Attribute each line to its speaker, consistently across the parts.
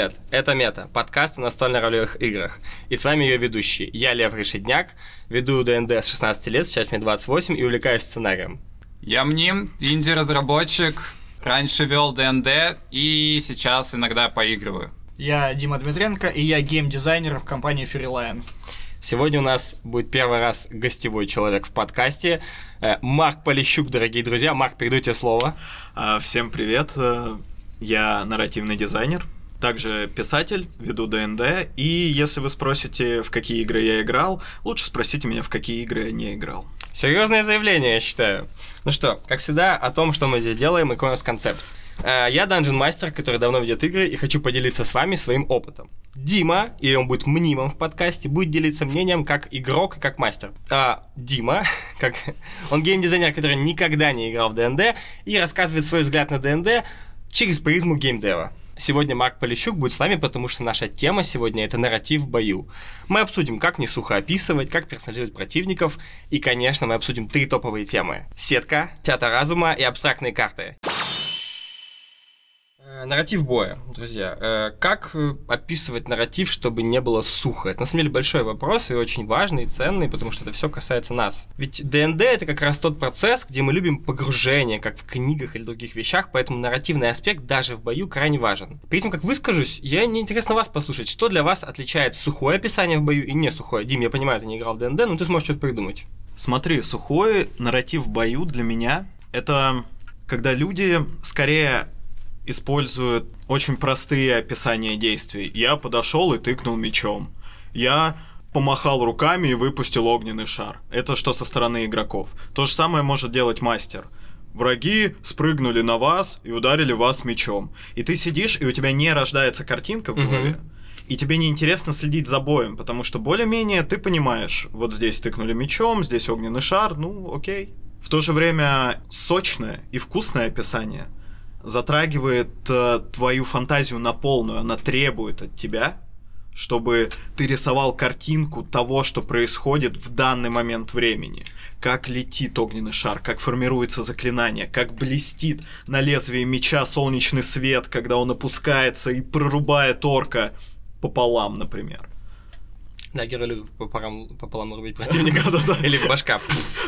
Speaker 1: привет! Это Мета, подкаст о настольно-ролевых играх. И с вами ее ведущий. Я Лев Решедняк, веду ДНД с 16 лет, сейчас мне 28, и увлекаюсь сценарием.
Speaker 2: Я Мним, инди-разработчик, раньше вел ДНД и сейчас иногда поигрываю.
Speaker 3: Я Дима Дмитренко, и я геймдизайнер в компании Freeline.
Speaker 1: Сегодня у нас будет первый раз гостевой человек в подкасте. Э, Марк Полищук, дорогие друзья. Марк, передаю тебе слово.
Speaker 4: А, всем привет. Э, я нарративный дизайнер, также писатель, веду ДНД, и если вы спросите, в какие игры я играл, лучше спросите меня, в какие игры я не играл.
Speaker 1: Серьезное заявление, я считаю. Ну что, как всегда, о том, что мы здесь делаем и какой у нас концепт. Э, я Dungeon мастер, который давно ведет игры, и хочу поделиться с вами своим опытом. Дима, или он будет мнимым в подкасте, будет делиться мнением как игрок и как мастер. А Дима, как он геймдизайнер, который никогда не играл в ДНД, и рассказывает свой взгляд на ДНД через призму геймдева. Сегодня Марк Полищук будет с нами, потому что наша тема сегодня это нарратив в бою. Мы обсудим, как не сухо описывать, как персонализировать противников, и, конечно, мы обсудим три топовые темы. Сетка, театр разума и абстрактные карты. Э, нарратив боя, друзья. Э, как э, описывать нарратив, чтобы не было сухо? Это на самом деле большой вопрос и очень важный и ценный, потому что это все касается нас. Ведь ДНД это как раз тот процесс, где мы любим погружение, как в книгах или других вещах, поэтому нарративный аспект даже в бою крайне важен. Перед тем, как выскажусь, мне интересно вас послушать, что для вас отличает сухое описание в бою и не сухое. Дим, я понимаю, ты не играл в ДНД, но ты сможешь что-то придумать.
Speaker 4: Смотри, сухой нарратив в бою для меня это когда люди скорее используют очень простые описания действий. Я подошел и тыкнул мечом. Я помахал руками и выпустил огненный шар. Это что со стороны игроков. То же самое может делать мастер. Враги спрыгнули на вас и ударили вас мечом. И ты сидишь, и у тебя не рождается картинка в голове. Mm-hmm. И тебе неинтересно следить за боем, потому что более-менее ты понимаешь, вот здесь тыкнули мечом, здесь огненный шар, ну окей. В то же время сочное и вкусное описание – затрагивает э, твою фантазию на полную, она требует от тебя, чтобы ты рисовал картинку того, что происходит в данный момент времени. Как летит огненный шар, как формируется заклинание, как блестит на лезвии меча солнечный свет, когда он опускается и прорубает орка пополам, например.
Speaker 1: Да, герой любит пополам, пополам рубить противника. да. Или башка.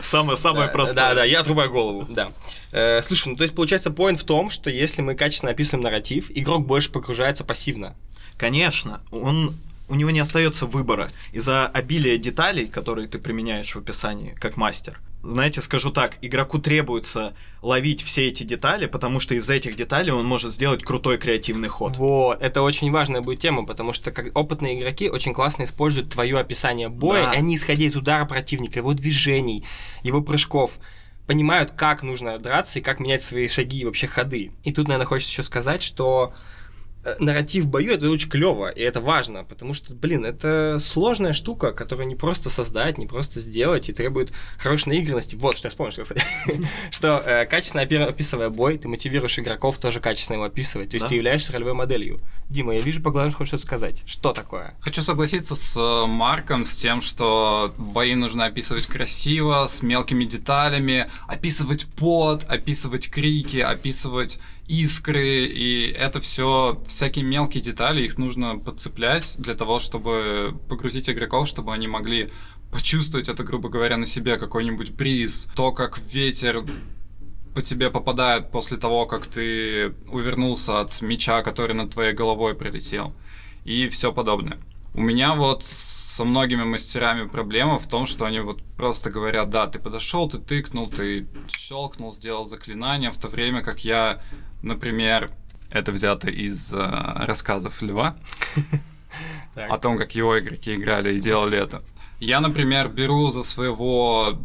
Speaker 4: Самое, самое простое.
Speaker 1: Да, да, я отрубаю голову, да. Э, слушай, ну то есть получается поинт в том, что если мы качественно описываем нарратив, игрок больше погружается пассивно.
Speaker 4: Конечно, он у него не остается выбора из-за обилия деталей, которые ты применяешь в описании как мастер знаете, скажу так, игроку требуется ловить все эти детали, потому что из этих деталей он может сделать крутой креативный ход.
Speaker 1: Вот, это очень важная будет тема, потому что как опытные игроки очень классно используют твое описание боя, да. и они, исходя из удара противника, его движений, его прыжков, понимают, как нужно драться и как менять свои шаги и вообще ходы. И тут, наверное, хочется еще сказать, что нарратив в бою это очень клево, и это важно, потому что, блин, это сложная штука, которую не просто создать, не просто сделать, и требует хорошей наигранности. Вот, что я вспомнил, кстати. Что э, качественно описывая бой, ты мотивируешь игроков тоже качественно его описывать, то есть ты являешься ролевой моделью. Дима, я вижу по глазам, хочешь что-то сказать. Что такое?
Speaker 2: Хочу согласиться с э, Марком, с тем, что бои нужно описывать красиво, с мелкими деталями, описывать пот, описывать крики, описывать искры, и это все всякие мелкие детали, их нужно подцеплять для того, чтобы погрузить игроков, чтобы они могли почувствовать это, грубо говоря, на себе какой-нибудь бриз, то, как ветер по тебе попадает после того, как ты увернулся от меча, который над твоей головой прилетел, и все подобное. У меня вот со многими мастерами проблема в том, что они вот просто говорят, да, ты подошел, ты тыкнул, ты щелкнул, сделал заклинание, в то время как я Например, это взято из э, рассказов Льва о том, как его игроки играли и делали это. Я, например, беру за своего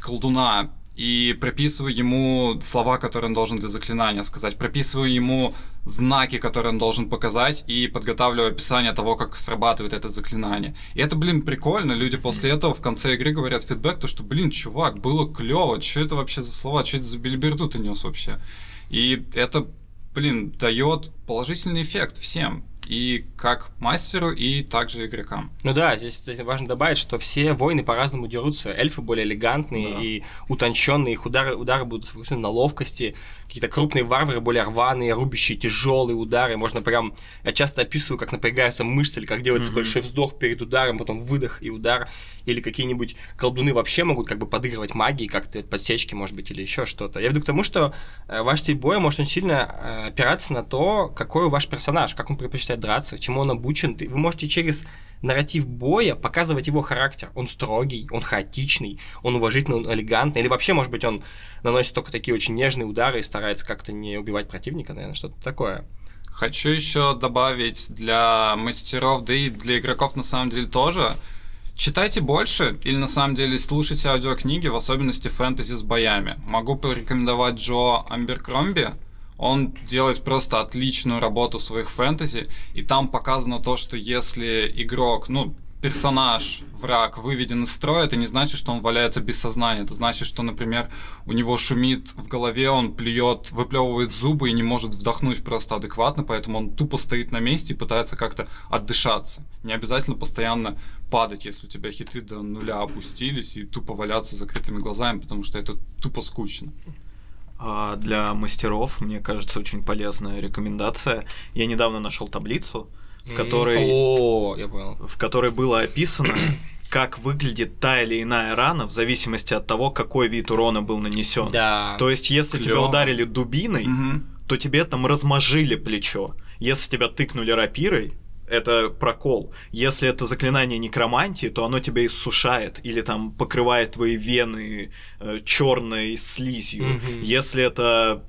Speaker 2: колдуна и прописываю ему слова, которые он должен для заклинания сказать, прописываю ему знаки, которые он должен показать, и подготавливаю описание того, как срабатывает это заклинание. И это, блин, прикольно. Люди после этого в конце игры говорят фидбэк, то что, блин, чувак, было клево, что это вообще за слова, что это за бельберду ты нес вообще? И это, блин, дает положительный эффект всем. и как мастеру, и также игрокам.
Speaker 1: Ну да, здесь, здесь важно добавить, что все воины по-разному дерутся. Эльфы более элегантные
Speaker 4: Да.
Speaker 1: и утонченные, их удары, удары будут сфокусированы на ловкости. Какие-то крупные варвары более рваные, рубящие тяжелые удары. Можно прям... Я часто описываю, как напрягаются мышцы, или как делается
Speaker 4: Мгм.
Speaker 1: большой вздох перед ударом, потом выдох и удар. Или какие-нибудь колдуны вообще могут как бы подыгрывать магией, как-то подсечки, может быть, или еще что-то. Я веду к тому, что э, ваш стиль боя может очень сильно э, опираться на то, какой ваш персонаж, как он предпочитает драться, чему он обучен. Вы можете через нарратив боя показывать его характер. Он строгий, он хаотичный, он уважительный, он элегантный. Или вообще, может быть, он наносит только такие очень нежные удары и старается как-то не убивать противника, наверное, что-то такое.
Speaker 2: Хочу еще добавить для мастеров, да и для игроков на самом деле тоже. Читайте больше или на самом деле слушайте аудиокниги, в особенности фэнтези с боями. Могу порекомендовать Джо Амберкромби. Он делает просто отличную работу в своих фэнтези, и там показано то, что если игрок, ну, персонаж, враг выведен из строя, это не значит, что он валяется без сознания. Это значит, что, например, у него шумит в голове, он плюет, выплевывает зубы и не может вдохнуть просто адекватно, поэтому он тупо стоит на месте и пытается как-то отдышаться. Не обязательно постоянно падать, если у тебя хиты до нуля опустились, и тупо валяться с закрытыми глазами, потому что это тупо скучно.
Speaker 4: А для мастеров, мне кажется, очень полезная рекомендация. Я недавно нашел таблицу, в которой,
Speaker 1: О, я понял.
Speaker 4: в которой было описано, как выглядит та или иная рана в зависимости от того, какой вид урона был нанесен.
Speaker 1: Да.
Speaker 4: То есть, если тебя
Speaker 2: Клёво.
Speaker 4: ударили дубиной,
Speaker 2: Мгм.
Speaker 4: то тебе там размажили плечо. Если тебя тыкнули рапирой, это прокол. Если это заклинание некромантии, то оно тебя иссушает или там покрывает твои вены черной слизью.
Speaker 1: Мгм.
Speaker 4: Если это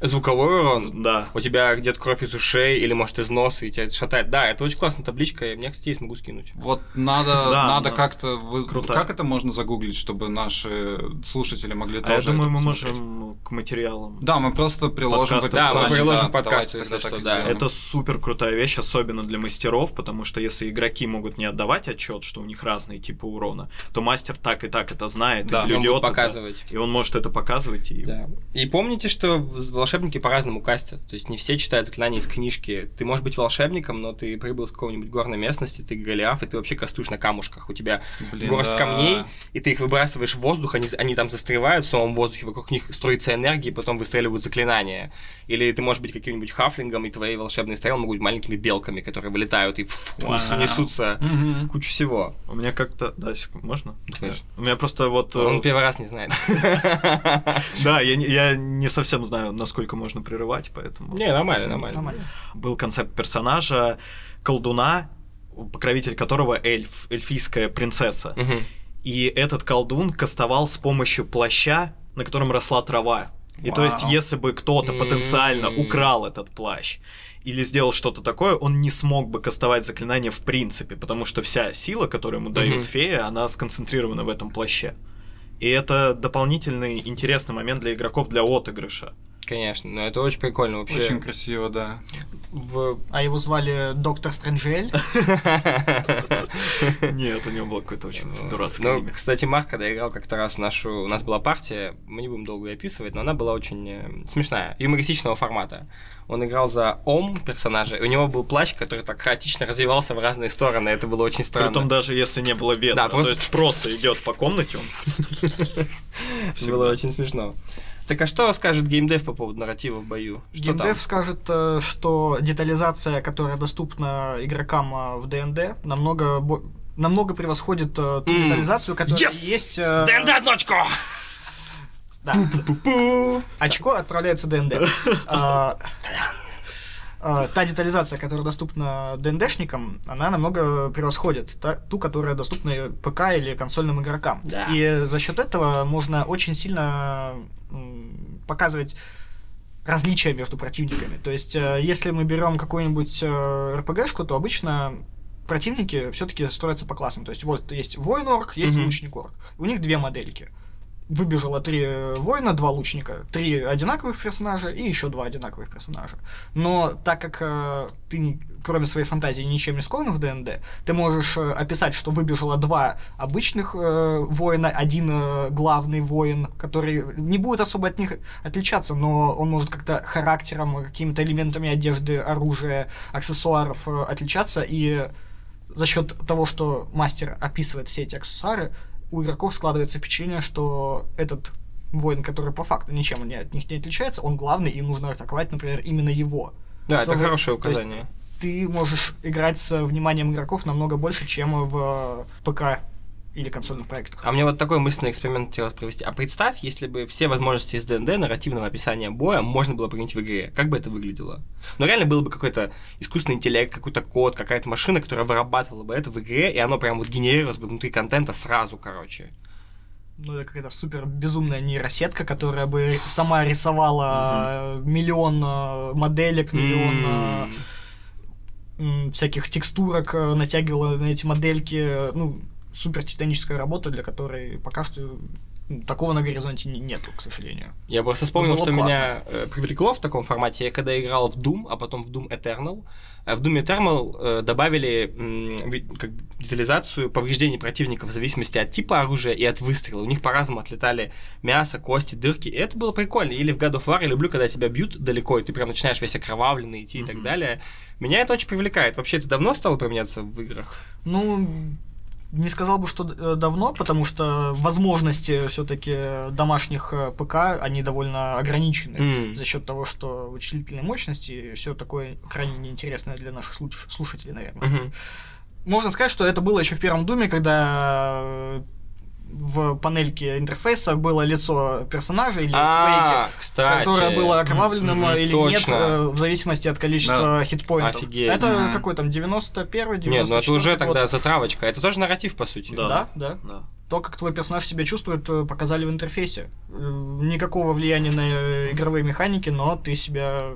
Speaker 1: Звуковой урон.
Speaker 4: да,
Speaker 1: У тебя идет кровь из ушей или, может, из носа, и тебя это шатает. Да, это очень классная табличка, и мне, кстати, есть, могу скинуть.
Speaker 2: Вот надо,
Speaker 4: Да,
Speaker 2: надо
Speaker 4: да.
Speaker 2: как-то... вы-
Speaker 4: Круто.
Speaker 2: Как это можно загуглить, чтобы наши слушатели могли
Speaker 4: а
Speaker 2: тоже
Speaker 4: я думаю,
Speaker 2: это
Speaker 4: мы
Speaker 2: посмотреть?
Speaker 4: можем к материалам.
Speaker 2: Да, мы просто приложим
Speaker 4: Подкасты
Speaker 1: Да, мы приложим
Speaker 2: да,
Speaker 1: подкасты, если что, да.
Speaker 4: Это супер крутая вещь, особенно для мастеров, потому что если игроки могут не отдавать отчет, что у них разные типы урона, то мастер так и так это знает,
Speaker 2: Да,
Speaker 4: и
Speaker 1: Он
Speaker 4: блюдет это,
Speaker 1: показывать.
Speaker 4: и он может это показывать. И...
Speaker 1: Да. И помните, что в- волшебники по-разному кастят. То есть не все читают заклинания из книжки. Ты можешь быть волшебником, но ты прибыл с какой-нибудь горной местности, ты Голиаф, и ты вообще кастуешь на камушках. У тебя
Speaker 2: Блин,
Speaker 1: горсть
Speaker 2: да.
Speaker 1: камней, и ты их выбрасываешь в воздух, они, они там застревают в самом воздухе, вокруг них строится энергия, и потом выстреливают заклинания. Или ты можешь быть каким-нибудь хафлингом, и твои волшебные стрелы могут быть маленькими белками, которые вылетают и фу, несутся.
Speaker 2: Мгм.
Speaker 1: Кучу всего.
Speaker 4: У меня как-то... Да, секунду, можно?
Speaker 1: Конечно.
Speaker 4: У меня просто вот... э,
Speaker 1: Он первый раз не знает.
Speaker 4: Да, я не совсем знаю, насколько можно прерывать, поэтому...
Speaker 1: Не, нормально, нормально.
Speaker 3: Нормально.
Speaker 4: Был концепт персонажа, колдуна, покровитель которого эльф, эльфийская принцесса.
Speaker 1: Мгм.
Speaker 4: И этот колдун кастовал с помощью плаща, на котором росла трава. И то есть,
Speaker 2: Вау.
Speaker 4: если бы кто-то потенциально
Speaker 1: М.
Speaker 4: украл этот плащ или сделал что-то такое, он не смог бы кастовать заклинание в принципе, потому что вся сила, которую ему дают
Speaker 1: Мгм.
Speaker 4: фея, она сконцентрирована в этом плаще. И это дополнительный интересный момент для игроков для отыгрыша.
Speaker 1: Конечно, но это очень прикольно вообще.
Speaker 2: Очень красиво, да.
Speaker 1: В...
Speaker 3: А его звали доктор Стрэнджель.
Speaker 4: Нет, у него было какое-то очень дурацкое
Speaker 1: Ну,
Speaker 4: имя.
Speaker 1: кстати, Марк, когда играл как-то раз в нашу... У нас была партия, мы не будем долго ее описывать, но она была очень э, смешная, юмористичного формата. Он играл за Ом персонажа, у него был плащ, который так хаотично развивался в разные стороны, это было очень странно.
Speaker 4: Притом даже если не было ветра,
Speaker 1: Да, просто-
Speaker 4: то есть просто идет по комнате он.
Speaker 1: Было очень смешно. Так а что скажет геймдев по поводу нарратива в бою? Что там?
Speaker 3: Геймдев скажет, э, что детализация, которая доступна игрокам э, в ДНД, намного намного превосходит э, ту
Speaker 1: М.
Speaker 3: детализацию, которая
Speaker 1: Yes!
Speaker 3: есть. э,
Speaker 1: ДНД одночку!
Speaker 3: Да. Очко отправляется ДНД. А, а, Та детализация, которая доступна ДНДшникам, она намного превосходит ту, которая доступна ПК или консольным игрокам. И за счет этого можно очень сильно показывать различия между противниками. То есть, э, если мы берем какую-нибудь э, РПГшку, то обычно противники все-таки строятся по классам. То есть, вот есть воин-орк, есть
Speaker 1: Мгм.
Speaker 3: лучник-орк. У них две модельки. Выбежало три э, воина, два лучника, три одинаковых персонажа и еще два одинаковых персонажа. Но так как э, ты, кроме своей фантазии, ничем не скован в ДНД, ты можешь э, описать, что выбежало два обычных э, воина, один э, главный воин, который не будет особо от них отличаться, но он может как-то характером, какими-то элементами одежды, оружия, аксессуаров э, отличаться, и за счет того, что мастер описывает все эти аксессуары, у игроков складывается впечатление, что этот воин, который по факту ничем не- от них не отличается, он главный, и нужно атаковать, например, именно его.
Speaker 1: Да, это
Speaker 3: Чтобы-
Speaker 1: хорошее указание.
Speaker 3: Ты можешь играть с вниманием игроков намного больше, чем в ПК или консольных проектах.
Speaker 1: А мне вот такой мысленный эксперимент хотелось провести. А представь, если бы все возможности из ДНД, нарративного описания боя, можно было применить в игре. Как бы это выглядело? Ну, реально был бы какой-то искусственный интеллект, какой-то код, какая-то машина, которая вырабатывала бы это в игре, и оно прям вот генерировалось бы внутри контента сразу, короче.
Speaker 3: Ну, это какая-то супер безумная нейросетка, которая бы сама рисовала миллион э, моделек, миллион э, всяких текстурок, э, натягивала на эти модельки. Ну, супер титаническая работа, для которой пока что м, такого на горизонте не- нету, к сожалению.
Speaker 1: Я просто вспомнил,
Speaker 3: было
Speaker 1: что
Speaker 3: классно.
Speaker 1: меня э, привлекло в таком формате. Я когда играл в Doom, а потом в Doom Eternal, э, в Doom Eternal э, добавили м, как детализацию повреждений противников в зависимости от типа оружия и от выстрела. У них по-разному отлетали мясо, кости, дырки. И это было прикольно. Или в God of War я люблю, когда тебя бьют далеко, и ты прям начинаешь весь окровавленный идти и так далее. Меня это очень привлекает. Вообще, это давно стало применяться в играх?
Speaker 3: Ну, не сказал бы, что э, давно, потому что возможности все-таки домашних э, ПК, они довольно ограничены.
Speaker 1: М.
Speaker 3: За счет того, что вычислительные мощности и все такое крайне неинтересное для наших слуш- слушателей, наверное.
Speaker 1: Мгм.
Speaker 3: Можно сказать, что это было еще в первом Думе, когда э, в панельке интерфейса было лицо персонажа или
Speaker 1: А,
Speaker 3: Quake,
Speaker 1: кстати.
Speaker 3: которое было окровавленным или
Speaker 1: точно.
Speaker 3: нет, э, в зависимости от количества хитпоинтов.
Speaker 1: Офигеть.
Speaker 3: Это
Speaker 2: Мгм.
Speaker 3: какой там, 91 94
Speaker 1: Нет, ну это уже
Speaker 3: год.
Speaker 1: тогда затравочка. Это тоже нарратив, по сути.
Speaker 4: Да.
Speaker 3: Да, да.
Speaker 4: Да.
Speaker 3: То, как твой персонаж себя чувствует, э, показали в интерфейсе. Э, Никакого влияния на игровые механики, но ты себя...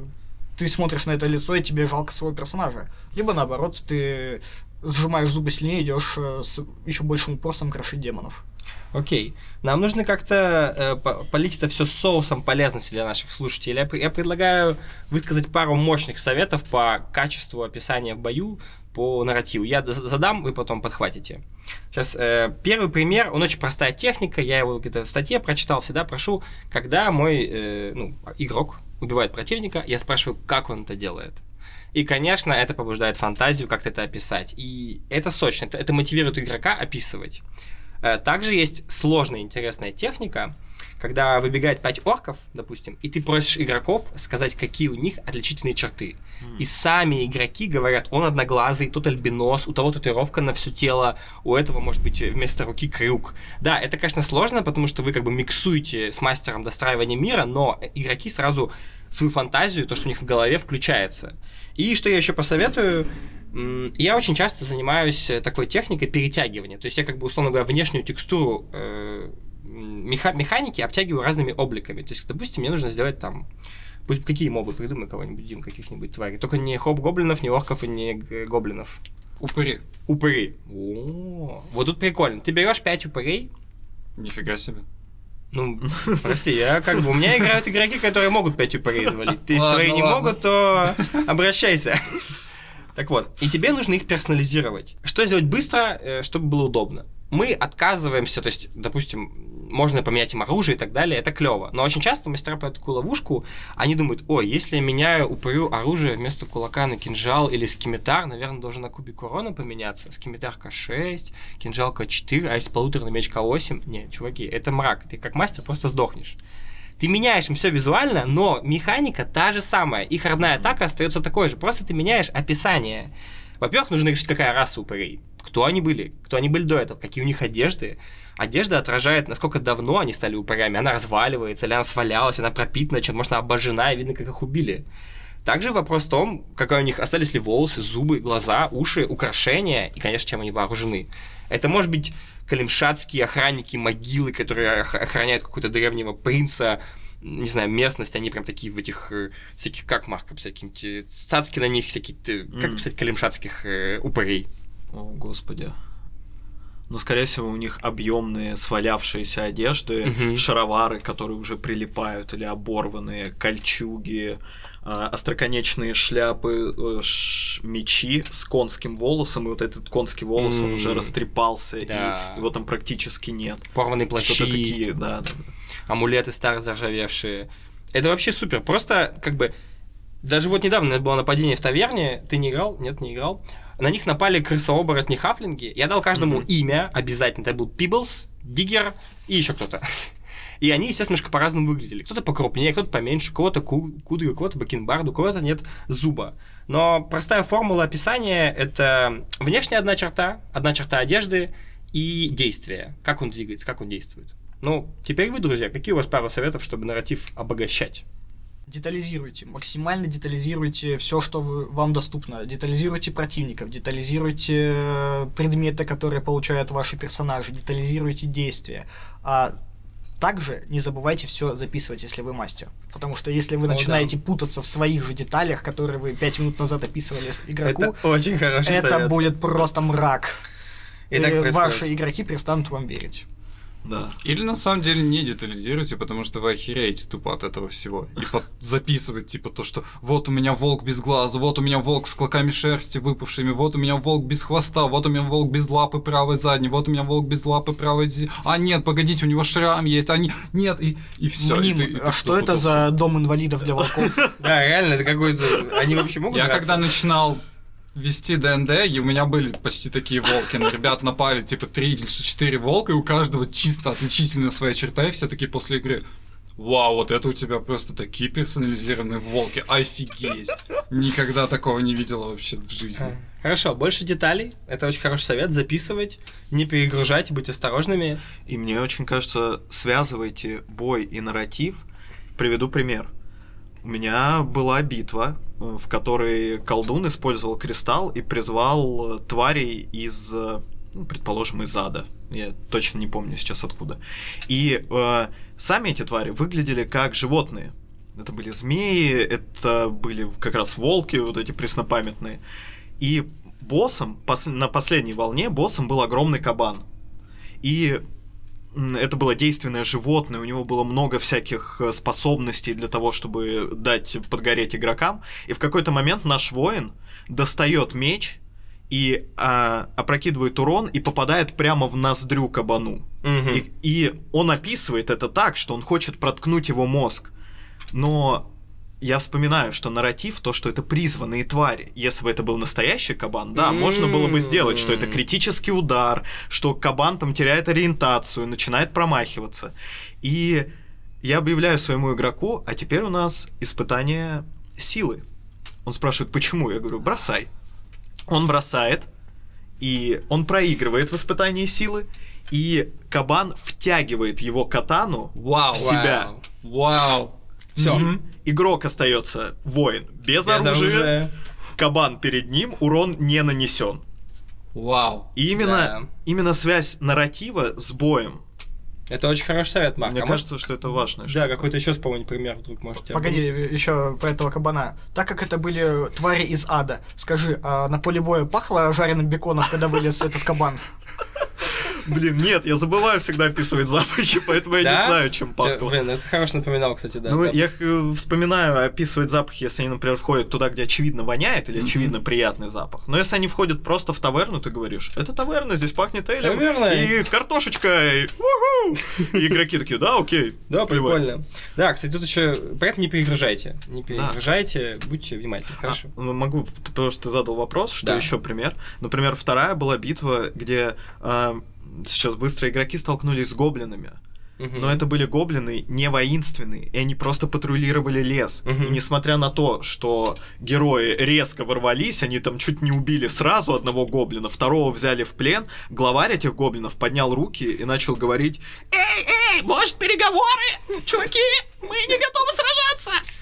Speaker 3: Ты смотришь на это лицо, и тебе жалко своего персонажа. Либо наоборот, ты сжимаешь зубы сильнее, идешь с еще большим упорством крошить демонов.
Speaker 1: Окей. Нам нужно как-то э, по- полить это все соусом полезности для наших слушателей. Я, я предлагаю высказать пару мощных советов по качеству описания в бою, по нарративу. Я задам, вы потом подхватите. Сейчас первый пример, он очень простая техника, я его где-то в статье прочитал, всегда прошу, когда мой э, ну, игрок убивает противника, я спрашиваю, как он это делает. И, конечно, это побуждает фантазию как-то это описать. И это сочно, это, это мотивирует игрока описывать. Э, Также есть сложная интересная техника, когда выбегает 5 орков, допустим, и ты просишь игроков сказать, какие у них отличительные черты. И сами игроки говорят, он одноглазый, тот альбинос, у того татуировка на все тело, у этого может быть вместо руки крюк. Да, это, конечно, сложно, потому что вы как бы миксуете с мастером достраивания мира, но игроки сразу свою фантазию, то, что у них в голове включается. И что я еще посоветую, я очень часто занимаюсь э, такой техникой перетягивания. То есть я как бы, условно говоря, внешнюю текстуру э, меха- механики обтягиваю разными обликами. То есть, допустим, мне нужно сделать там Пусть какие мобы придумай кого-нибудь, Дим, каких-нибудь тварей. Только не хоп-гоблинов, не орков и не гоблинов.
Speaker 2: Упыри.
Speaker 1: Упыри. О, вот тут прикольно. Ты берешь 5 упырей,
Speaker 2: Нифига себе.
Speaker 1: ну, прости, я как бы... У меня играют игроки, которые могут 5 упырей завалить. Ты, если твои не могут, то обращайся. Так вот, и тебе нужно их персонализировать. Что сделать быстро, э, чтобы было удобно? Мы отказываемся, то есть, допустим, можно поменять им оружие и так далее, это клево. Но очень часто мастера по такую ловушку, они думают, ой, если я меняю, упырю оружие вместо кулака на кинжал или скимитар, наверное, должен на кубик урона поменяться. Скимитар К6, кинжал К4, а если полуторный меч К8, не, чуваки, это мрак. Ты как мастер просто сдохнешь. Ты меняешь им все визуально, но механика та же самая. Их родная атака остается такой же. Просто ты меняешь описание. Во-первых, нужно решить, какая раса упырей. Кто они были? Кто они были до этого? Какие у них одежды? Одежда отражает, насколько давно они стали упырями. Она разваливается, или она свалялась, она пропитана, чем может, она обожжена, и видно, как их убили. Также вопрос в том, какой у них остались ли волосы, зубы, глаза, уши, украшения и, конечно, чем они вооружены. Это может быть калимшатские охранники могилы, которые ох- охраняют какого-то древнего принца, не знаю, местность, они прям такие в этих э, всяких, как марка, всякие те цацки на них, всякие, те- как писать калимшатских э, упырей.
Speaker 4: О, господи. но, скорее всего, у них объемные свалявшиеся одежды,
Speaker 1: Мгм.
Speaker 4: шаровары, которые уже прилипают или оборванные, кольчуги, остроконечные шляпы, э, ш- мечи с конским волосом, и вот этот конский волос, он
Speaker 1: М.
Speaker 4: уже растрепался, и
Speaker 1: Да.
Speaker 4: его там практически нет.
Speaker 1: Порванные плащи.
Speaker 4: Что-то такие, да, да.
Speaker 1: амулеты старые заржавевшие. Это вообще супер. Просто, как бы, даже вот недавно было нападение в таверне. Ты не играл? Нет, не играл. На них напали крысооборотни хафлинги. Я дал каждому
Speaker 4: Мгм.
Speaker 1: имя обязательно. Это был Пиблс, Диггер и еще кто-то. И они, естественно, немножко по-разному выглядели. Кто-то покрупнее, кто-то поменьше, кого-то ку- кудри, кого-то бакенбард, у кого-то нет зуба. Но простая формула описания — это внешняя одна черта, одна черта одежды и действие. Как он двигается, как он действует. Ну, теперь вы, друзья, какие у вас пару советов, чтобы нарратив обогащать?
Speaker 3: Детализируйте, максимально детализируйте все, что вы- вам доступно. Детализируйте противников, детализируйте э, предметы, которые получают ваши персонажи, детализируйте действия. А также не забывайте все записывать, если вы мастер. Потому что если вы
Speaker 1: О, да.
Speaker 3: начинаете путаться в своих же деталях, которые вы пять минут назад описывали игроку,
Speaker 1: Это очень хороший
Speaker 3: это
Speaker 1: совет.
Speaker 3: будет просто мрак.
Speaker 1: И так
Speaker 3: И
Speaker 1: происходит.
Speaker 3: ваши игроки перестанут вам верить.
Speaker 4: Да.
Speaker 2: Или на самом деле не детализируйте, потому что вы охереете тупо от этого всего. И под- записывать типа то, что вот у меня волк без глаза, вот у меня волк с клоками шерсти выпавшими, вот у меня волк без хвоста, вот у меня волк без лапы правой задней, вот у меня волк без лапы правой А нет, погодите, у него шрам есть, а не... нет, и, и все.
Speaker 3: Мним, а что это за дом инвалидов для волков?
Speaker 1: Да, реально, это какой-то... Они вообще могут
Speaker 2: Я когда начинал вести ДНД, и у меня были почти такие волки. На ребят напали типа 3 или 4 волка, и у каждого чисто отличительная своя черта, и все такие после игры. Вау, вот это у тебя просто такие персонализированные волки. Офигеть. Никогда такого не видела вообще в жизни.
Speaker 1: Хорошо, больше деталей. Это очень хороший совет. Записывать, не перегружать, быть осторожными.
Speaker 4: И мне очень кажется, связывайте бой и нарратив. Приведу пример. У меня была битва, э, в которой колдун использовал кристалл и призвал э, тварей из, э, ну, предположим, из ада. Я точно не помню сейчас откуда. И э, сами эти твари выглядели как животные. Это были змеи, это были как раз волки, вот эти преснопамятные. И боссом, пос- на последней волне боссом был огромный кабан. И это было действенное животное, у него было много всяких э, способностей для того, чтобы дать подгореть игрокам. И в какой-то момент наш воин достает меч и а, опрокидывает урон и попадает прямо в ноздрю кабану.
Speaker 1: Мгм.
Speaker 4: И, и он описывает это так, что он хочет проткнуть его мозг. Но я вспоминаю, что нарратив, то, что это призванные твари. Если бы это был настоящий кабан, да, можно было бы сделать, что это критический удар, что кабан там теряет ориентацию, начинает промахиваться. И я объявляю своему игроку, а теперь у нас испытание силы. Он спрашивает, почему? Я говорю, бросай. Он бросает, и он проигрывает в испытании силы, и кабан втягивает его катану
Speaker 2: Вау.
Speaker 4: в себя.
Speaker 2: Вау.
Speaker 1: Всё.
Speaker 4: И игрок остается воин без,
Speaker 1: Без
Speaker 4: оружия,
Speaker 1: оружия.
Speaker 4: кабан перед ним, урон не нанесен.
Speaker 2: Вау.
Speaker 4: И именно,
Speaker 1: Да.
Speaker 4: именно связь нарратива с боем.
Speaker 1: Это очень хороший совет, Марк.
Speaker 4: Мне
Speaker 1: А
Speaker 4: кажется, что это важно.
Speaker 1: может- Да, какой-то еще вспомнить пример вдруг можете.
Speaker 3: Погоди, еще про этого кабана. Так как это были твари из ада, скажи, а на поле боя пахло жареным беконом, когда вылез этот кабан?
Speaker 4: Блин, нет, я забываю всегда описывать запахи, поэтому я не знаю, чем пахло.
Speaker 1: Блин, это хорошо напоминал, кстати, да.
Speaker 4: Ну, я э, вспоминаю описывать запахи, если они, например, входят туда, где очевидно воняет или очевидно приятный запах. Но если они входят просто в таверну, ты говоришь, это таверна, здесь пахнет элем и картошечкой. Уху!» И игроки такие, да, окей.
Speaker 1: Да,
Speaker 4: плевать».
Speaker 1: прикольно. Да, кстати, тут еще поэтому не перегружайте. Не перегружайте, будьте внимательны. Хорошо.
Speaker 4: А, ну, могу, потому что ты задал вопрос, что еще пример. Например, вторая была битва, где а, сейчас быстро игроки столкнулись с гоблинами.
Speaker 1: Мгм.
Speaker 4: Но это были гоблины не воинственные, и они просто патрулировали лес.
Speaker 1: Мгм.
Speaker 4: И несмотря на то, что герои резко ворвались, они там чуть не убили сразу одного гоблина, второго взяли в плен, главарь этих гоблинов поднял руки и начал говорить «Эй, эй, может переговоры? Чуваки, мы не готовы сражаться!»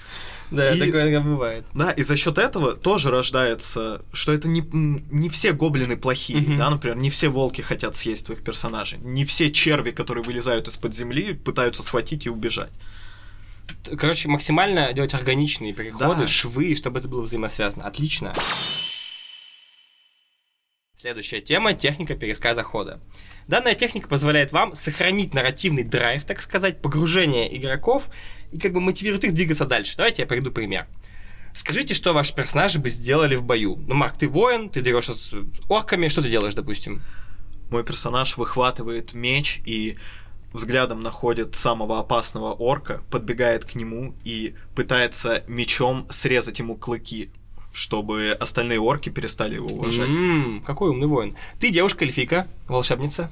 Speaker 1: Да,
Speaker 4: и-
Speaker 1: такое бывает.
Speaker 4: Да, и за счет этого тоже рождается, что это не, не все гоблины плохие,
Speaker 1: Мгм.
Speaker 4: да, например, не все волки хотят съесть твоих персонажей, не все черви, которые вылезают из-под земли, пытаются схватить и убежать.
Speaker 1: Короче, максимально делать органичные переходы,
Speaker 4: Да.
Speaker 1: швы, чтобы это было взаимосвязано. Отлично. Следующая тема – техника пересказа хода. Данная техника позволяет вам сохранить нарративный драйв, так сказать, погружение игроков и как бы мотивирует их двигаться дальше. Давайте я приведу пример. Скажите, что ваши персонажи бы сделали в бою. Ну, Марк, ты воин, ты дерешься с орками, что ты делаешь, допустим?
Speaker 4: Мой персонаж выхватывает меч и взглядом находит самого опасного орка, подбегает к нему и пытается мечом срезать ему клыки, чтобы остальные орки перестали его уважать.
Speaker 1: М, какой умный воин. Ты девушка-эльфийка, волшебница.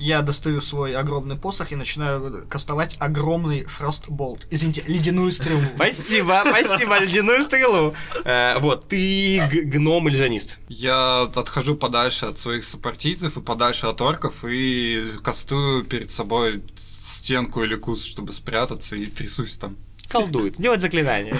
Speaker 3: Я достаю свой огромный посох и начинаю кастовать огромный фростболт. Извините, ледяную стрелу.
Speaker 1: Спасибо, спасибо, ледяную стрелу. Э, вот, ты г- гном-иллюзионист.
Speaker 2: Я отхожу подальше от своих сопартийцев и подальше от орков и кастую перед собой стенку или куст, чтобы спрятаться, и трясусь там.
Speaker 1: Колдует. Делать заклинание.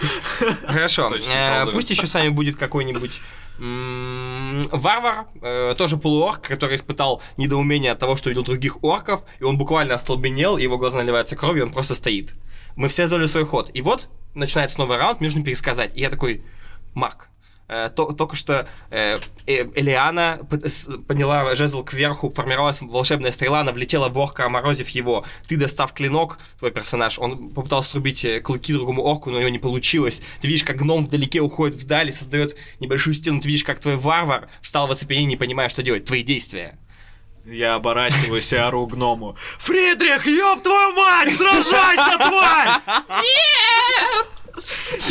Speaker 1: Хорошо. Э. Пусть еще с вами будет какой-нибудь варвар, э, тоже полуорк, который испытал недоумение от того, что видел других орков, и он буквально остолбенел, его глаза наливаются кровью, он просто стоит. Мы все сделали свой ход. И вот начинается новый раунд, мне нужно пересказать. И я такой, Марк, то- только что э, э, Элиана подняла жезл кверху, формировалась волшебная стрела, она влетела в орка, оморозив его. Ты, достав клинок, твой персонаж, он попытался срубить э, клыки другому орку, но у него не получилось. Ты видишь, как гном вдалеке уходит вдали, создает небольшую стену. Ты видишь, как твой варвар встал в оцепенении, не понимая, что делать. Твои действия.
Speaker 4: Я оборачиваюсь и ору гному. Фридрих, ёб твою мать, сражайся, тварь!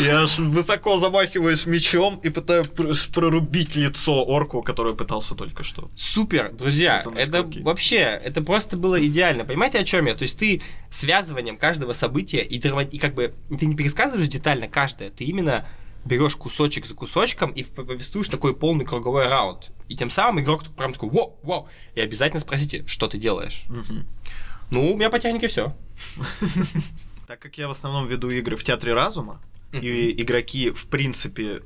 Speaker 4: Я аж высоко замахиваюсь мечом и пытаюсь пр- прорубить лицо орку, который пытался только что.
Speaker 1: Супер, друзья, это
Speaker 4: клыки.
Speaker 1: вообще, это просто было идеально. Понимаете, о чем я? То есть ты связыванием каждого события и, драма- и как бы ты не пересказываешь детально каждое, ты именно берешь кусочек за кусочком и повествуешь такой полный круговой раунд. И тем самым игрок прям такой, воу, воу. И обязательно спросите, что ты делаешь.
Speaker 4: Мгм.
Speaker 1: Ну, у меня по технике все.
Speaker 4: Так как я в основном веду игры в Театре Разума, и игроки, в принципе,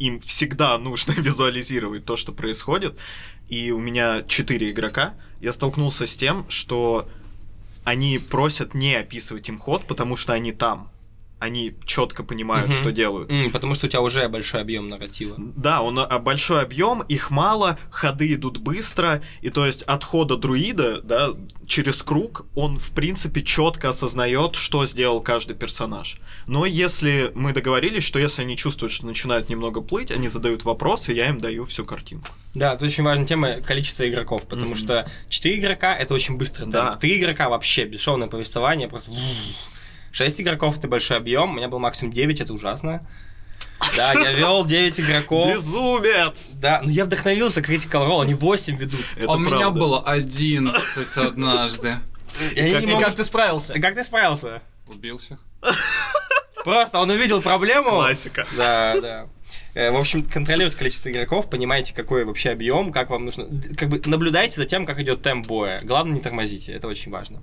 Speaker 4: им всегда нужно визуализировать то, что происходит, и у меня четыре игрока, я столкнулся с тем, что они просят не описывать им ход, потому что они там. Они четко понимают,
Speaker 1: Мгм.
Speaker 4: что делают.
Speaker 1: потому что у тебя уже большой объем нарратива.
Speaker 4: Да, он а, большой объем, их мало, ходы идут быстро, и то есть от хода друида, да, через круг, он в принципе четко осознает, что сделал каждый персонаж. Но если мы договорились, что если они чувствуют, что начинают немного плыть, они задают вопросы, я им даю всю картинку.
Speaker 1: Да, это очень важная тема количество игроков, потому
Speaker 4: Мгм.
Speaker 1: что 4 игрока это очень быстро.
Speaker 4: Да.
Speaker 1: 3 игрока вообще бесшовное повествование, просто 6 игроков это большой объем, у меня был максимум 9, это ужасно. Да, я вел 9 игроков.
Speaker 4: Безумец!
Speaker 1: Да, но я вдохновился Critical Role, они 8 ведут.
Speaker 4: Это
Speaker 2: а у меня было 11 однажды.
Speaker 1: И они
Speaker 3: И
Speaker 1: не
Speaker 3: как
Speaker 1: могут-
Speaker 3: ты справился?
Speaker 1: Как ты справился?
Speaker 2: Убил всех.
Speaker 1: Просто он увидел проблему.
Speaker 4: Классика.
Speaker 1: Да, да. Э, В общем, контролируйте количество игроков, понимаете, какой вообще объем, как вам нужно. Как бы наблюдайте за тем, как идет темп боя. Главное, не тормозите, это очень важно.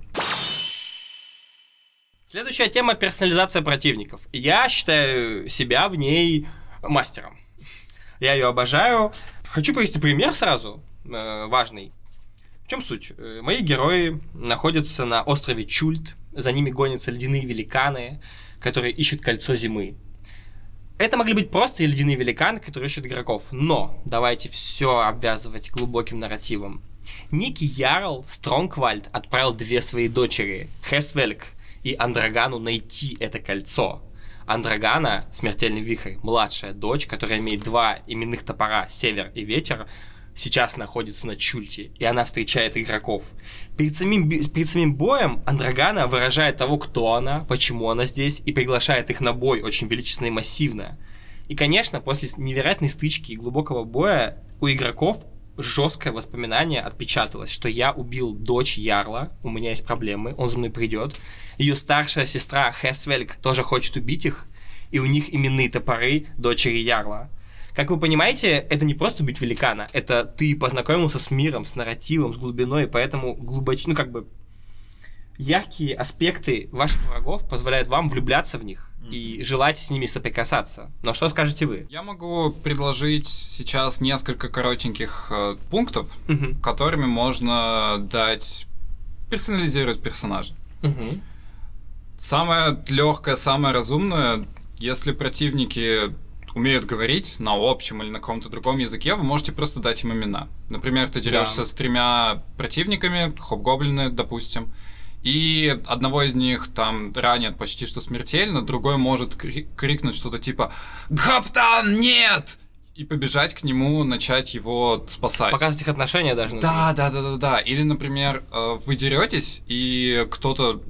Speaker 1: Следующая тема персонализация противников. Я считаю себя в ней мастером. Я ее обожаю. Хочу привести пример сразу, э, важный. В чем суть? Э, Мои герои находятся на острове Чульт, за ними гонятся ледяные великаны, которые ищут кольцо зимы. Это могли быть просто ледяные великаны, которые ищут игроков. Но давайте все обвязывать глубоким нарративом. Некий Ярл Стронгвальд отправил две свои дочери, Хесвельк и Андрагану, найти это кольцо. Андрагана, смертельный вихрь, младшая дочь, которая имеет два именных топора, Север и Ветер, сейчас находится на Чульте, и она встречает игроков. Перед самим, перед самим боем Андрагана выражает того, кто она, почему она здесь, и приглашает их на бой очень величественно и массивно. И, конечно, после невероятной стычки и глубокого боя у игроков жесткое воспоминание отпечаталось, что я убил дочь Ярла, у меня есть проблемы, он за мной придет. Ее старшая сестра Хесвельк тоже хочет убить их, и у них именные топоры дочери Ярла. Как вы понимаете, это не просто убить великана, это ты познакомился с миром, с нарративом, с глубиной, поэтому глубоч... ну как бы яркие аспекты ваших врагов позволяют вам влюбляться в них и желать с ними соприкасаться. Но что скажете вы?
Speaker 2: Я могу предложить сейчас несколько коротеньких э, пунктов,
Speaker 1: Мгм.
Speaker 2: которыми можно дать персонализировать персонажа. умеют говорить на общем или на каком-то другом языке, вы можете просто дать им имена. Например, ты дерешься
Speaker 1: Да.
Speaker 2: с тремя противниками, хоб-гоблины, допустим, и одного из них там ранят почти что смертельно, другой может кри- крикнуть что-то типа «Каптан, нет!» и побежать к нему, начать его спасать.
Speaker 1: Показывать их отношения даже.
Speaker 2: Да, да, да, да, да. Или, например, э, вы деретесь, и кто-то.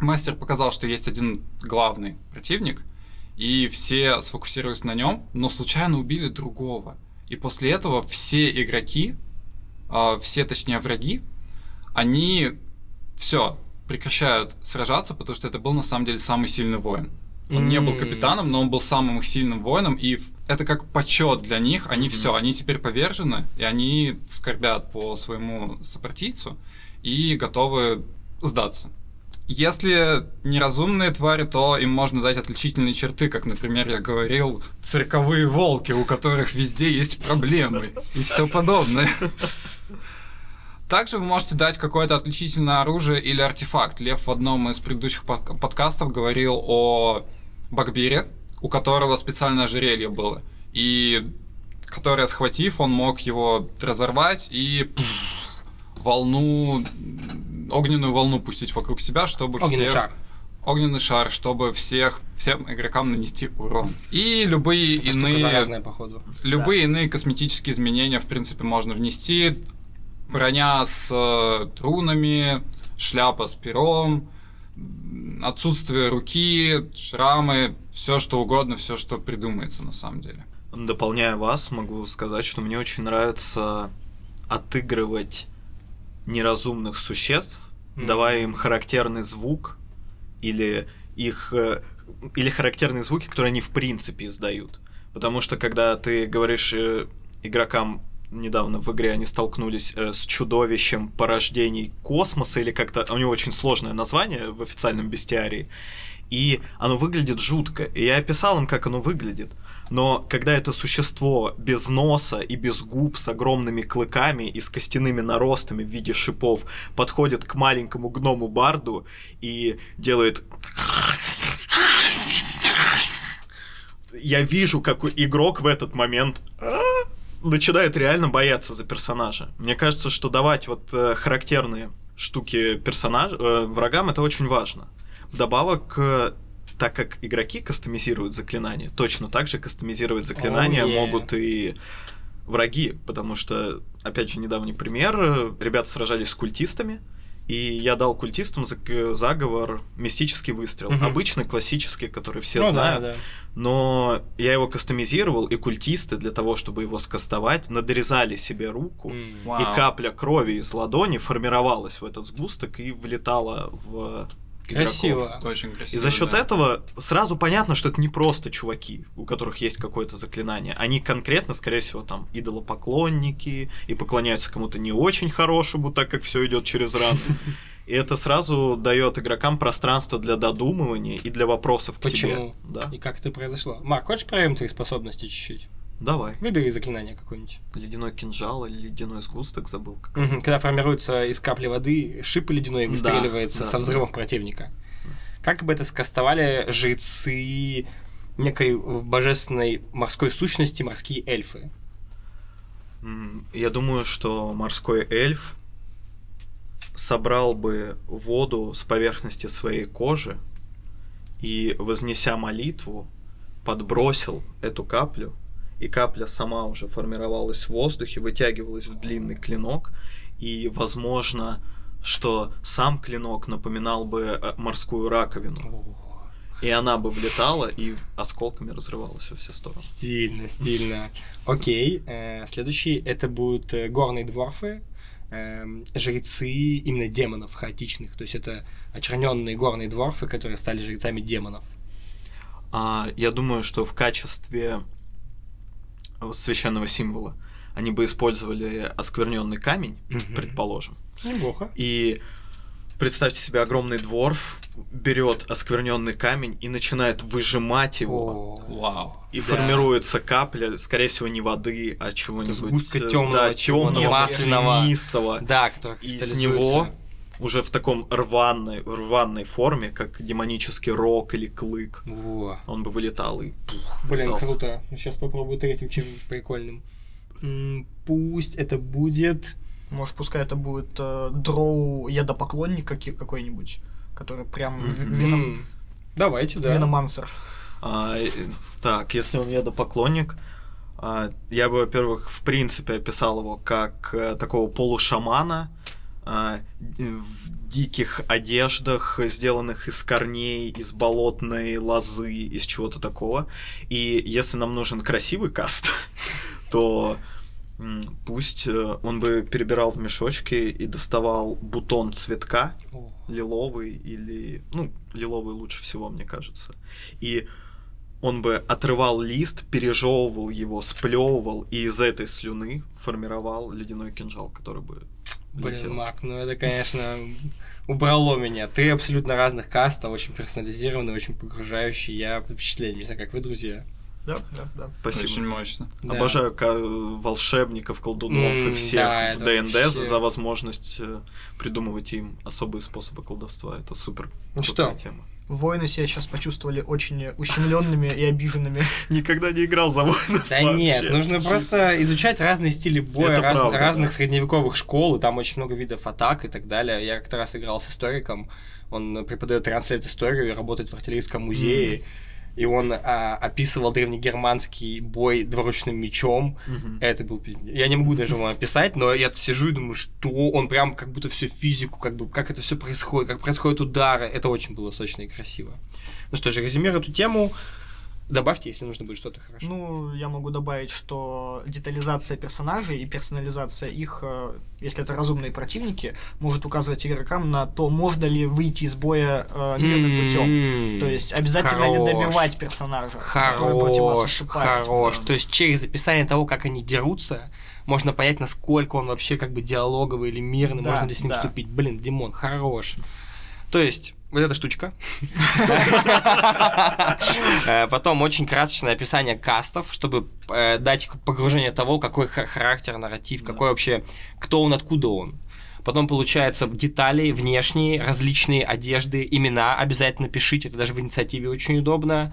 Speaker 2: Мастер показал, что есть один главный противник, и все сфокусировались на нем, но случайно убили другого. И после этого все игроки, э, все, точнее, враги, они все прекращают сражаться, потому что это был на самом деле самый сильный воин. Он не был капитаном, но он был самым их сильным воином, и это как почет для них. Они все, они теперь повержены, и они скорбят по своему сопартийцу и готовы сдаться. Если неразумные твари, то им можно дать отличительные черты, как, например, я говорил, цирковые волки, у которых везде есть проблемы и все подобное. Также вы можете дать какое-то отличительное оружие или артефакт. Лев в одном из предыдущих под- подкастов говорил о Багбире, у которого специальное ожерелье было. И которое, схватив, он мог его разорвать и пф, волну, огненную волну пустить вокруг себя, чтобы
Speaker 1: Огненный
Speaker 2: всех...
Speaker 1: шар.
Speaker 2: Огненный шар, чтобы всех, всем игрокам нанести урон. И любые
Speaker 1: Эта
Speaker 2: иные...
Speaker 1: походу.
Speaker 2: Любые иные косметические изменения, в принципе, можно внести. Броня с э, рунами, шляпа с пером, отсутствие руки, шрамы, все что угодно, все, что придумается на самом деле.
Speaker 4: Дополняя вас, могу сказать, что мне очень нравится отыгрывать неразумных существ,
Speaker 1: Мгм.
Speaker 4: давая им характерный звук или их э, или характерные звуки, которые они в принципе издают. Потому что когда ты говоришь э, игрокам недавно в игре они столкнулись э, с чудовищем порождений космоса или как-то у него очень сложное название в официальном бестиарии и оно выглядит жутко. И я описал им, как оно выглядит. Но когда это существо без носа и без губ, с огромными клыками и с костяными наростами в виде шипов, подходит к маленькому гному Барду и делает... Я вижу, как игрок в этот момент начинает реально бояться за персонажа. Мне кажется, что давать вот э, характерные штуки персонаж э, врагам это очень важно. Вдобавок, э, так как игроки кастомизируют заклинания, точно так же кастомизировать заклинания
Speaker 1: Oh, yeah.
Speaker 4: могут и враги, потому что, опять же, недавний пример, э, ребята сражались с культистами, и я дал культистам заговор мистический выстрел.
Speaker 1: Мгм.
Speaker 4: Обычный, классический, который все
Speaker 1: Ну да,
Speaker 4: знают.
Speaker 1: да.
Speaker 4: Но я его кастомизировал, и культисты для того, чтобы его скастовать, надрезали себе руку.
Speaker 2: Вау.
Speaker 4: и капля крови из ладони формировалась в этот сгусток и влетала в игроков.
Speaker 1: Красиво.
Speaker 2: Очень красиво.
Speaker 4: И за счет
Speaker 2: да.
Speaker 4: этого сразу понятно, что это не просто чуваки, у которых есть какое-то заклинание. Они конкретно, скорее всего, там идолопоклонники и поклоняются кому-то не очень хорошему, так как все идет через раны. И это сразу дает игрокам пространство для додумывания и для вопросов к
Speaker 1: Почему?
Speaker 4: тебе. Да.
Speaker 1: И как это произошло? Марк, хочешь проверим твои способности чуть-чуть?
Speaker 4: Давай.
Speaker 1: Выбери заклинание какое-нибудь.
Speaker 4: Ледяной кинжал или ледяной сгусток забыл. Как...
Speaker 1: Мгм, Когда формируется из капли воды шип ледяной и
Speaker 4: Да,
Speaker 1: выстреливается
Speaker 4: да,
Speaker 1: со
Speaker 4: да.
Speaker 1: взрывом противника. Как бы это скастовали жрецы некой божественной морской сущности, морские эльфы?
Speaker 4: Я думаю, что морской эльф собрал бы воду с поверхности своей кожи и, вознеся молитву, подбросил эту каплю, и капля сама уже формировалась в воздухе, вытягивалась в длинный клинок, и, возможно, что сам клинок напоминал бы э, морскую раковину, и она бы влетала и осколками разрывалась во все стороны.
Speaker 1: Стильно, стильно. Окей, э, следующий это будут э, горные дворфы, эм, жрецы именно демонов хаотичных. То есть это очерненные горные дворфы, которые стали жрецами демонов.
Speaker 4: А, я думаю, что в качестве священного символа они бы использовали оскверненный камень,
Speaker 1: Мгм.
Speaker 4: предположим.
Speaker 1: Неплохо.
Speaker 4: И представьте себе огромный дворф берет оскверненный камень и начинает выжимать его.
Speaker 1: О,
Speaker 2: Вау.
Speaker 4: И
Speaker 1: да.
Speaker 4: формируется капля, скорее всего, не воды, а чего-нибудь
Speaker 1: сгустка
Speaker 4: э,
Speaker 1: тёмного,
Speaker 4: да, темного,
Speaker 1: масляного.
Speaker 4: маслянистого.
Speaker 1: Да, который
Speaker 4: И из него уже в таком рваной, рваной форме, как демонический рок или клык.
Speaker 1: Во.
Speaker 4: Он бы вылетал и пух,
Speaker 1: Блин,
Speaker 4: врезался.
Speaker 1: круто. Сейчас попробую третьим чем-нибудь прикольным. Пусть это будет...
Speaker 3: Может, пускай это будет э, дроу ядопоклонник какой-нибудь, который прям в-
Speaker 4: Мгм.
Speaker 3: веном,
Speaker 1: Давайте, да.
Speaker 3: веномансер.
Speaker 4: А, э, так, если он ядопоклонник, а, я бы, во-первых, в принципе описал его как э, такого полушамана а, в диких одеждах, сделанных из корней, из болотной лозы, из чего-то такого. И если нам нужен красивый каст, то пусть э, он бы перебирал в мешочке и доставал бутон цветка, лиловый или... Ну, лиловый лучше всего, мне кажется. И он бы отрывал лист, пережевывал его, сплевывал, и из этой слюны формировал ледяной кинжал, который бы
Speaker 1: Блин,
Speaker 4: летел.
Speaker 1: Мак, ну это, конечно, убрало меня. Три абсолютно разных каста, очень персонализированные, очень погружающие. Я под впечатлением, не знаю, как вы, друзья.
Speaker 3: Да, да, да.
Speaker 4: Спасибо.
Speaker 2: Очень мощно.
Speaker 1: Да.
Speaker 4: Обожаю волшебников, колдунов и
Speaker 1: М,
Speaker 4: всех
Speaker 1: да,
Speaker 4: в ДНД
Speaker 1: вообще-
Speaker 4: за возможность э, придумывать им особые способы колдовства. Это супер.
Speaker 1: Ну
Speaker 4: крутая
Speaker 1: что?
Speaker 4: тема.
Speaker 3: Воины себя сейчас почувствовали очень ущемленными и обиженными.
Speaker 4: Никогда не играл за воинов
Speaker 1: Да
Speaker 4: вообще.
Speaker 1: нет, нужно
Speaker 4: Чисто.
Speaker 1: просто изучать разные стили боя,
Speaker 4: Это
Speaker 1: раз-
Speaker 4: правда,
Speaker 1: разных
Speaker 4: да.
Speaker 1: средневековых школ, и там очень много видов атак и так далее. Я как-то раз играл с историком, он преподает транслет историю и работает в артиллерийском музее, и он а, описывал древнегерманский бой двуручным мечом.
Speaker 4: Мгм.
Speaker 1: Это был пиздец. Я не могу даже вам описать, но я сижу и думаю, что он прям как будто всю физику, как бы, как это все происходит, как происходят удары. Это очень было сочно и красиво. Ну что же, резюмируя эту тему, добавьте, если нужно будет что-то хорошо.
Speaker 3: Ну, я могу добавить, что детализация персонажей и персонализация их, э, если это разумные противники, может указывать игрокам на то, можно ли выйти из боя э, мирным путем.
Speaker 1: М-м-м.
Speaker 3: То есть обязательно ли
Speaker 1: Хорош.
Speaker 3: добивать персонажа, который против вас
Speaker 1: Хорош,
Speaker 3: выступает.
Speaker 1: хорош.
Speaker 4: да.
Speaker 1: То есть через описание того, как они дерутся, можно понять, насколько он вообще как бы диалоговый или мирный,
Speaker 3: Да,
Speaker 1: можно ли с ним
Speaker 3: да.
Speaker 1: вступить. Блин, Димон, хорош. То есть, вот эта штучка. Э, Потом очень красочное описание кастов, чтобы э, дать погружение того, какой ха- характер, нарратив, какой вообще, кто он, откуда он. Потом получается детали внешние, различные одежды, имена обязательно пишите, это даже в инициативе очень удобно.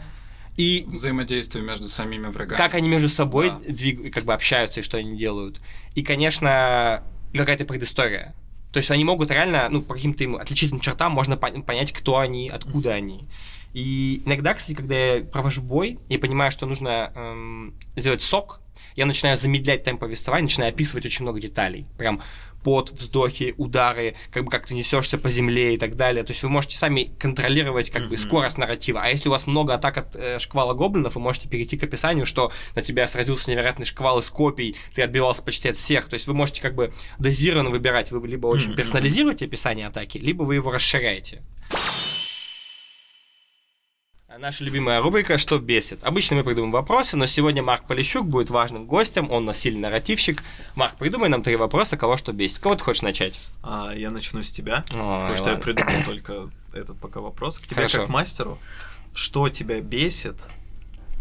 Speaker 1: И
Speaker 2: Взаимодействие между самими врагами.
Speaker 1: как они между собой
Speaker 2: Да.
Speaker 1: двиг- как бы общаются и что они делают. И, конечно, какая-то предыстория. То есть они могут реально, ну, по каким-то им отличительным чертам можно пон- понять, кто они, откуда они. И иногда, кстати, когда я провожу бой, я понимаю, что нужно эм, сделать сок, я начинаю замедлять темп повествования, начинаю описывать очень много деталей. Прям пот, вздохи, удары, как бы как ты несешься по земле и так далее. То есть вы можете сами контролировать как бы скорость нарратива. А если у вас много атак от э, шквала гоблинов, вы можете перейти к описанию, что на тебя сразился невероятный шквал из копий, ты отбивался почти от всех. То есть вы можете как бы дозированно выбирать. Вы либо очень персонализируете описание атаки, либо вы его расширяете. Наша любимая рубрика «Что бесит?». Обычно мы придумываем вопросы, но сегодня Марк Полищук будет важным гостем, он у нас сильный нарративщик. Марк, придумай нам три вопроса, кого что бесит. Кого ты хочешь начать?
Speaker 4: А, я начну с тебя,
Speaker 1: Ой,
Speaker 4: потому что я
Speaker 1: ладно.
Speaker 4: придумал только этот пока вопрос. К тебе
Speaker 1: Хорошо.
Speaker 4: как мастеру, что тебя бесит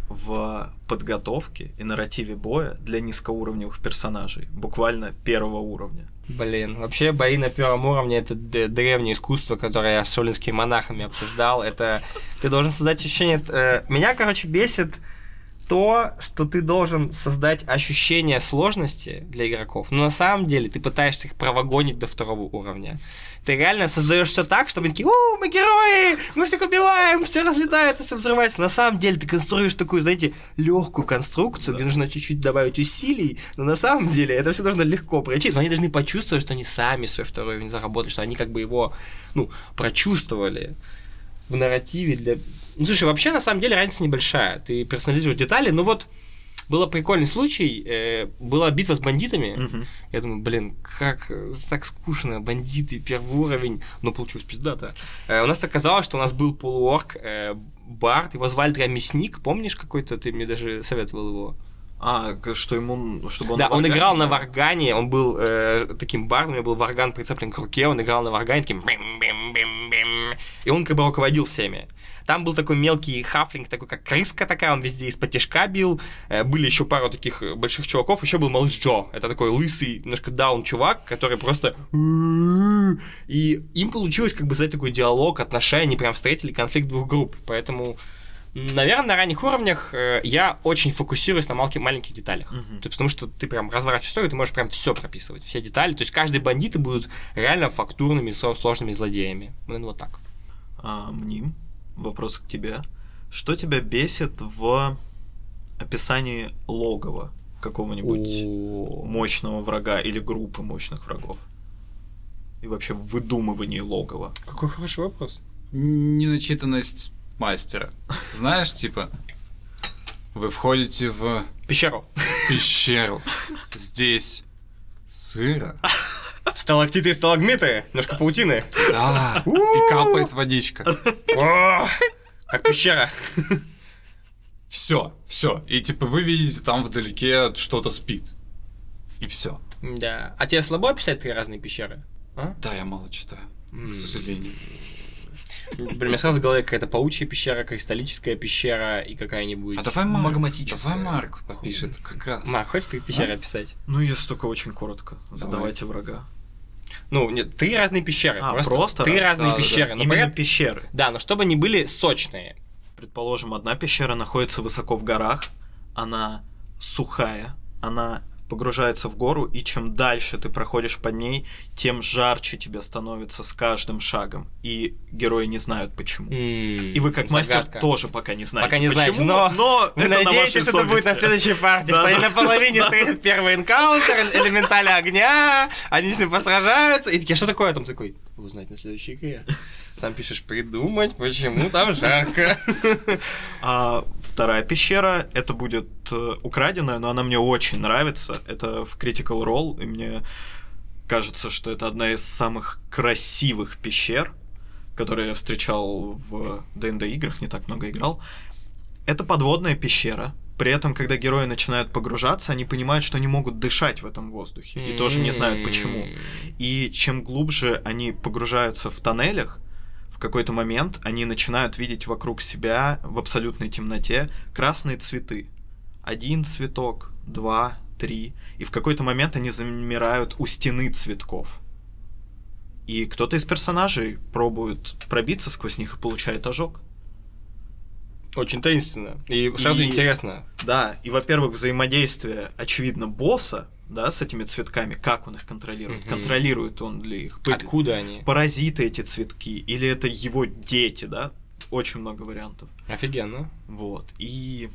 Speaker 4: в подготовке и нарративе боя для низкоуровневых персонажей, буквально первого уровня?
Speaker 1: Блин, вообще бои на первом уровне это древнее искусство, которое я с солинскими монахами обсуждал. Это ты должен создать ощущение. э, Меня, короче, бесит то, что ты должен создать ощущение сложности для игроков, но на самом деле ты пытаешься их провогонить до второго уровня. Ты реально создаешь все так, чтобы они такие, у, мы герои, мы всех убиваем, все разлетается, все взрывается. На самом деле ты конструируешь такую, знаете, легкую конструкцию, где нужно чуть-чуть добавить усилий, но на самом деле это все должно легко пройти. Но они должны почувствовать, что они сами свой второй уровень заработали, что они как бы его, ну, прочувствовали в нарративе для... Ну, слушай, вообще, на самом деле, разница небольшая. Ты персонализируешь детали, но вот был прикольный случай, э, была битва с бандитами.
Speaker 4: Мгм.
Speaker 1: Я думаю, блин, как так скучно, бандиты, первый уровень. Но получилось пиздато. Э, у нас оказалось, что у нас был полуорк, э, Барт, его звали прям мясник, помнишь какой-то, ты мне даже советовал его?
Speaker 4: А, что ему, чтобы он
Speaker 1: да, он играл на варгане, он был э, таким бардом, у него был варган прицеплен к руке, он играл на варгане таким и он как бы руководил всеми. Там был такой мелкий хафлинг, такой как крыска такая, он везде из-под тяжка бил. Э, Были еще пару таких э, больших чуваков, еще был малыш Джо. Это такой лысый, немножко даун чувак, который просто И им получилось как бы создать такой диалог, отношения, они прям встретили конфликт двух групп. Поэтому, наверное, на ранних уровнях э, я очень фокусируюсь на малки- маленьких деталях. То есть, потому что ты прям разворачиваешь историю, ты можешь прям все прописывать, все детали. То есть каждые бандиты будут реально фактурными, сложными злодеями. Ну, вот так.
Speaker 4: А, Мним, вопрос к тебе. Что тебя бесит в описании логова какого-нибудь
Speaker 1: О.
Speaker 4: мощного врага или группы мощных врагов? И вообще в выдумывании логова.
Speaker 1: Какой хороший вопрос.
Speaker 2: Неначитанность мастера. Знаешь, типа, вы входите в
Speaker 1: Пещеру.
Speaker 2: пещеру. Здесь сыро.
Speaker 1: Сталактиты и сталагмиты, немножко паутины.
Speaker 2: Да, и капает водичка.
Speaker 1: Как пещера.
Speaker 2: Все, все. И типа вы видите, там вдалеке что-то спит. И все.
Speaker 1: Да. А тебе слабо описать три разные пещеры? А?
Speaker 2: Да, я мало читаю, к сожалению.
Speaker 1: Блин, меня сразу в голове какая-то паучья пещера, кристаллическая пещера и какая-нибудь...
Speaker 2: А давай Марк.
Speaker 3: Магматическая.
Speaker 2: Давай Марк попишет как раз.
Speaker 1: Ма, хочешь ты пещеры описать?
Speaker 4: Ну, если только очень коротко. Задавайте врага.
Speaker 1: Ну, нет, три разные пещеры.
Speaker 4: А, просто
Speaker 1: три
Speaker 4: раз?
Speaker 1: разные
Speaker 2: Да, да, да.
Speaker 1: пещеры. Ну,
Speaker 4: Именно пещеры.
Speaker 1: Да, но чтобы они были сочные.
Speaker 4: Предположим, одна пещера находится высоко в горах, она сухая, она погружается в гору, и чем дальше ты проходишь под ней, тем жарче тебе становится с каждым шагом. И герои не знают почему.
Speaker 1: И
Speaker 4: И вы, как мастер, тоже пока не знаете.
Speaker 1: Пока не знаете,
Speaker 4: почему,
Speaker 1: но-
Speaker 4: но
Speaker 1: Вы
Speaker 4: это на
Speaker 1: надеетесь,
Speaker 4: вашей
Speaker 1: что это будет на следующей партии,
Speaker 4: Да,
Speaker 1: что они
Speaker 4: да.
Speaker 1: на половине встретят первый энкаунтер, элементали огня, они с ним посражаются, и такие, «А что такое? Там такой, узнать на следующей игре. Сам пишешь, придумать, почему там жарко.
Speaker 4: А вторая пещера, это будет э, украденная, но она мне очень нравится. Это в Critical Role, и мне кажется, что это одна из самых красивых пещер, которые я встречал в ДНД играх, не так много играл. Это подводная пещера. При этом, когда герои начинают погружаться, они понимают, что они могут дышать в этом воздухе. И тоже не знают почему. И чем глубже они погружаются в тоннелях, в какой-то момент они начинают видеть вокруг себя в абсолютной темноте красные цветы. Один цветок, два, три. И в какой-то момент они замирают у стены цветков. И кто-то из персонажей пробует пробиться сквозь них и получает ожог.
Speaker 1: Очень таинственно. И сразу
Speaker 4: И-
Speaker 1: интересно.
Speaker 4: Да, и, во-первых, взаимодействие, очевидно, босса, да, с этими цветками, как он их контролирует.
Speaker 1: Мгм.
Speaker 4: Контролирует он ли их?
Speaker 1: Откуда они?
Speaker 4: Паразиты эти цветки, или это его дети, да? Очень много вариантов.
Speaker 1: Офигенно.
Speaker 4: Вот. И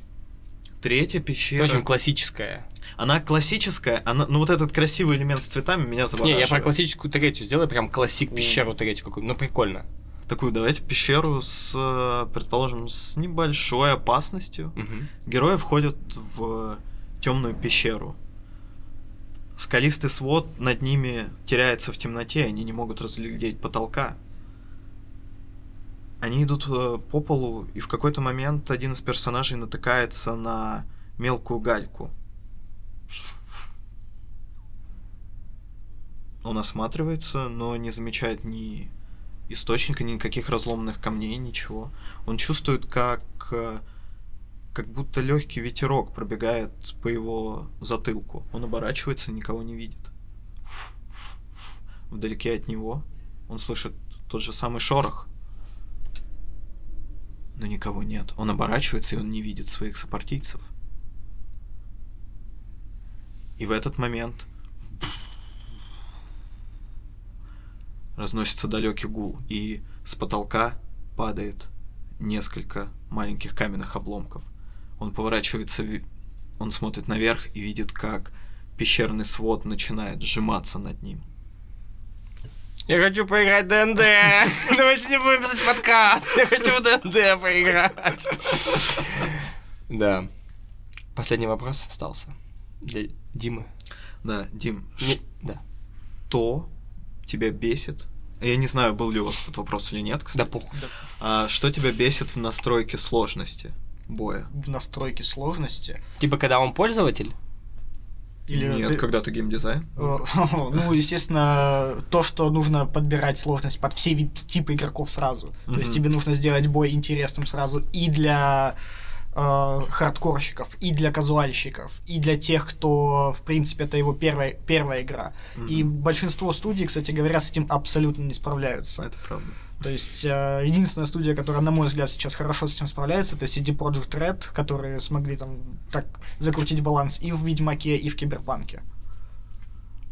Speaker 4: третья
Speaker 1: Это
Speaker 4: пещера.
Speaker 1: очень классическая.
Speaker 4: Она классическая, она, ну вот этот красивый элемент с цветами меня
Speaker 1: Не,
Speaker 4: завораживает.
Speaker 1: я про классическую третью сделай, прям классик пещеру третью какую Ну, прикольно.
Speaker 4: Такую давайте пещеру с, предположим, с небольшой опасностью.
Speaker 1: Мгм.
Speaker 4: Герои входят в темную пещеру. Скалистый свод над ними теряется в темноте, они не могут разглядеть потолка. Они идут э, по полу, и в какой-то момент один из персонажей натыкается на мелкую гальку. Он осматривается, но не замечает ни источника, никаких разломанных камней, ничего. Он чувствует, как э, как будто легкий ветерок пробегает по его затылку. Он оборачивается, никого не видит. Вдалеке от него он слышит тот же самый шорох. Но никого нет. Он оборачивается, и он не видит своих сопартийцев. И в этот момент разносится далекий гул, и с потолка падает несколько маленьких каменных обломков. Он поворачивается, он смотрит наверх и видит, как пещерный свод начинает сжиматься над ним.
Speaker 1: Я хочу поиграть в ДНД. Давайте не будем писать подкаст. Я хочу в ДНД поиграть. Да. Последний вопрос остался. Для Димы.
Speaker 4: Да, Дим,
Speaker 1: Не- Да.
Speaker 4: что тебя бесит? Я не знаю, был ли у вас этот вопрос или нет,
Speaker 1: Да
Speaker 4: кстати.
Speaker 1: похуй.
Speaker 4: А, что тебя бесит в настройке сложности боя?
Speaker 3: В настройке сложности.
Speaker 1: Типа, когда он пользователь?
Speaker 3: Или
Speaker 4: Нет,
Speaker 3: ты-
Speaker 4: когда ты геймдизайн?
Speaker 3: Э, Ну, естественно, то, что нужно подбирать сложность под все вид- типы игроков сразу. То есть тебе нужно сделать бой интересным сразу и для э, хардкорщиков, и для казуальщиков, и для тех, кто, в принципе, это его первая, первая игра. И большинство студий, кстати говоря, с этим абсолютно не справляются.
Speaker 4: Это правда.
Speaker 3: То есть э, единственная студия, которая, на мой взгляд, сейчас хорошо с этим справляется, это CD Projekt Red, которые смогли там так закрутить баланс и в Ведьмаке, и в Киберпанке.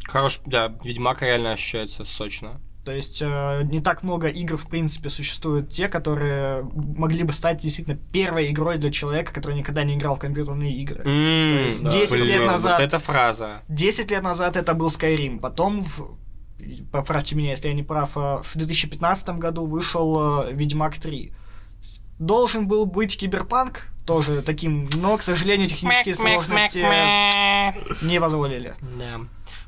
Speaker 1: Хорош, да, Ведьмак реально ощущается сочно.
Speaker 3: То есть э, не так много игр, в принципе, существуют те, которые могли бы стать действительно первой игрой для человека, который никогда не играл в компьютерные игры.
Speaker 1: М,
Speaker 3: есть
Speaker 1: да.
Speaker 3: 10 лет
Speaker 1: Блин,
Speaker 3: назад-
Speaker 1: Вот эта фраза.
Speaker 3: 10 лет назад это был Skyrim, потом, в... поправьте меня, если я не прав, э, в 2015 году вышел э, Ведьмак 3. Должен был быть Киберпанк, тоже таким, но, к сожалению, технические сложности не позволили.
Speaker 1: Да.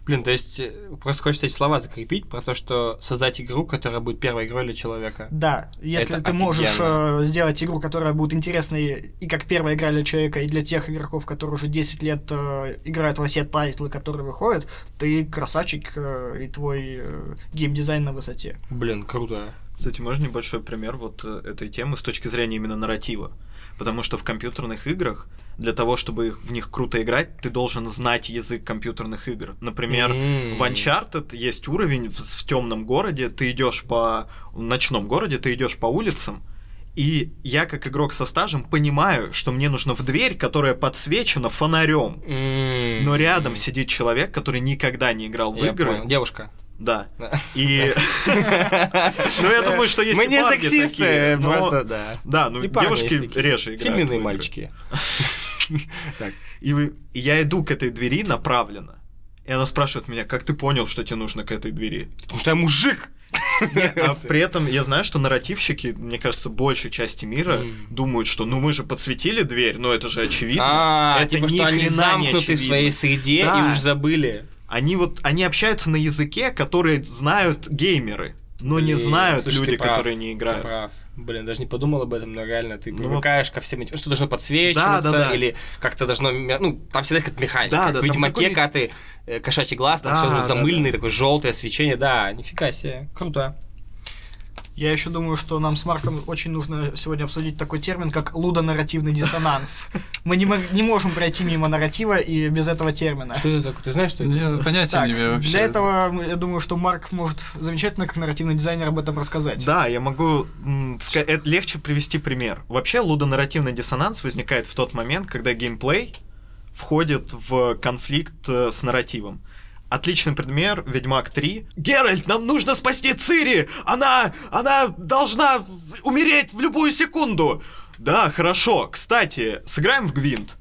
Speaker 1: Блин, то есть э, просто хочется эти слова закрепить про то, что создать игру, которая будет первой игрой для человека.
Speaker 3: Да, если
Speaker 1: Это
Speaker 3: ты можешь
Speaker 1: офигенно.
Speaker 3: э, сделать игру, которая будет интересной и как первая игра для человека, и для тех игроков, которые уже 10 лет э, играют во все тайтлы, которые выходят, ты красавчик, э, и твой э, геймдизайн на высоте.
Speaker 1: Блин, круто.
Speaker 4: Кстати, можно небольшой пример вот э, этой темы с точки зрения именно нарратива? Потому что в компьютерных играх для того, чтобы в них круто играть, ты должен знать язык компьютерных игр. Например,
Speaker 1: М.
Speaker 4: в Uncharted есть уровень в, темном городе, ты идешь по в ночном городе, ты идешь по улицам, и я как игрок со стажем понимаю, что мне нужно в дверь, которая подсвечена фонарем.
Speaker 1: М.
Speaker 4: Но рядом сидит человек, который никогда не играл в
Speaker 1: Я
Speaker 4: игры.
Speaker 1: понял. Девушка.
Speaker 4: Да. И. Ну, я думаю, что есть
Speaker 1: Мы не сексисты, просто, да.
Speaker 4: Да, ну девушки реже играют.
Speaker 1: Феминные мальчики.
Speaker 4: И, я иду к этой двери направленно. И она спрашивает меня, как ты понял, что тебе нужно к этой двери?
Speaker 1: Потому что я мужик.
Speaker 4: А при этом я знаю, что нарративщики, мне кажется, большей части мира думают, что ну мы же подсветили дверь, но это же очевидно.
Speaker 1: А,
Speaker 4: это
Speaker 1: типа,
Speaker 4: ни
Speaker 1: что они
Speaker 4: не
Speaker 1: замкнуты в своей среде
Speaker 4: Да.
Speaker 1: и уж забыли.
Speaker 4: Они вот, они общаются на языке, который знают геймеры, но не
Speaker 1: Блин,
Speaker 4: знают
Speaker 1: слушай,
Speaker 4: люди,
Speaker 1: ты прав,
Speaker 4: которые не
Speaker 1: Ты
Speaker 4: играют.
Speaker 1: прав. Блин, даже не подумал об этом, но реально ты
Speaker 4: Ну
Speaker 1: привыкаешь ко всем этим, что должно подсвечиваться,
Speaker 4: Да, да, да.
Speaker 1: или как-то должно, ну, там всегда какая-то механика.
Speaker 4: Да, да,
Speaker 1: в Ведьмаке,
Speaker 4: какой-нибудь-
Speaker 1: когда ты э, кошачий глаз, там
Speaker 4: Да,
Speaker 1: все
Speaker 4: да,
Speaker 1: замыленный,
Speaker 4: да.
Speaker 1: такое желтое свечение, да, нифига себе, круто.
Speaker 3: Я еще думаю, что нам с Марком очень нужно сегодня обсудить такой термин, как лудонарративный диссонанс. Мы не, мог- не можем пройти мимо нарратива и без этого термина.
Speaker 1: Что это такое? Ты знаешь, что это?
Speaker 2: Я понятия
Speaker 3: Так,
Speaker 2: не имею вообще.
Speaker 3: для этого я думаю, что Марк может замечательно как нарративный дизайнер об этом рассказать.
Speaker 4: Да, я могу... э, легче привести пример. Вообще, лудонарративный диссонанс возникает в тот момент, когда геймплей входит в конфликт э, с нарративом. Отличный пример Ведьмак 3. Геральт, нам нужно спасти Цири! Она... она должна умереть в любую секунду! Да, хорошо. Кстати, сыграем в Гвинт.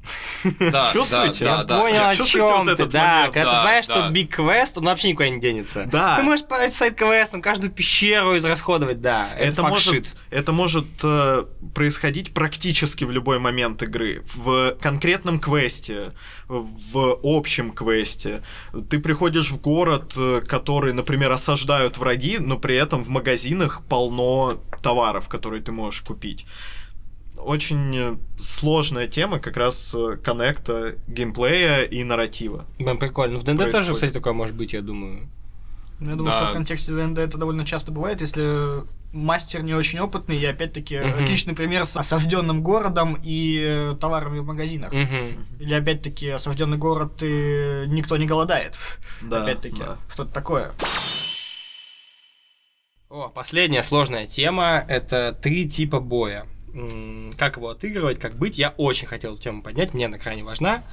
Speaker 2: Да,
Speaker 4: Чувствуете?
Speaker 2: Да,
Speaker 1: Я
Speaker 2: да,
Speaker 1: понял, о
Speaker 4: Чувствуете
Speaker 1: чем
Speaker 4: вот
Speaker 1: ты, да.
Speaker 4: момент?
Speaker 1: Когда ты знаешь,
Speaker 2: да.
Speaker 1: что Big Quest, он вообще никуда не денется.
Speaker 4: Да.
Speaker 1: Ты можешь по сайт-квестам каждую пещеру израсходовать, да. Это,
Speaker 4: может, это может э, происходить практически в любой момент игры. В конкретном квесте, в общем квесте. Ты приходишь в город, э, который, например, осаждают враги, но при этом в магазинах полно товаров, которые ты можешь купить. Очень э, сложная тема как раз э, коннекта геймплея и нарратива.
Speaker 1: Блин, прикольно. В ДНД тоже,
Speaker 4: происходит.
Speaker 1: кстати, такое может быть, я думаю.
Speaker 3: Ну, Я думаю,
Speaker 2: Да.
Speaker 3: что в контексте ДНД это довольно часто бывает, если мастер не очень опытный, и опять-таки
Speaker 1: Мгм.
Speaker 3: отличный пример с осажденным городом и э, товарами в магазинах.
Speaker 1: Мгм.
Speaker 3: Или опять-таки осажденный город и никто не голодает.
Speaker 4: Да,
Speaker 3: опять-таки,
Speaker 4: да.
Speaker 3: что-то такое.
Speaker 1: О, последняя сложная тема — это три типа боя. Как его отыгрывать, как быть. Я очень хотел эту тему поднять, мне она крайне важна.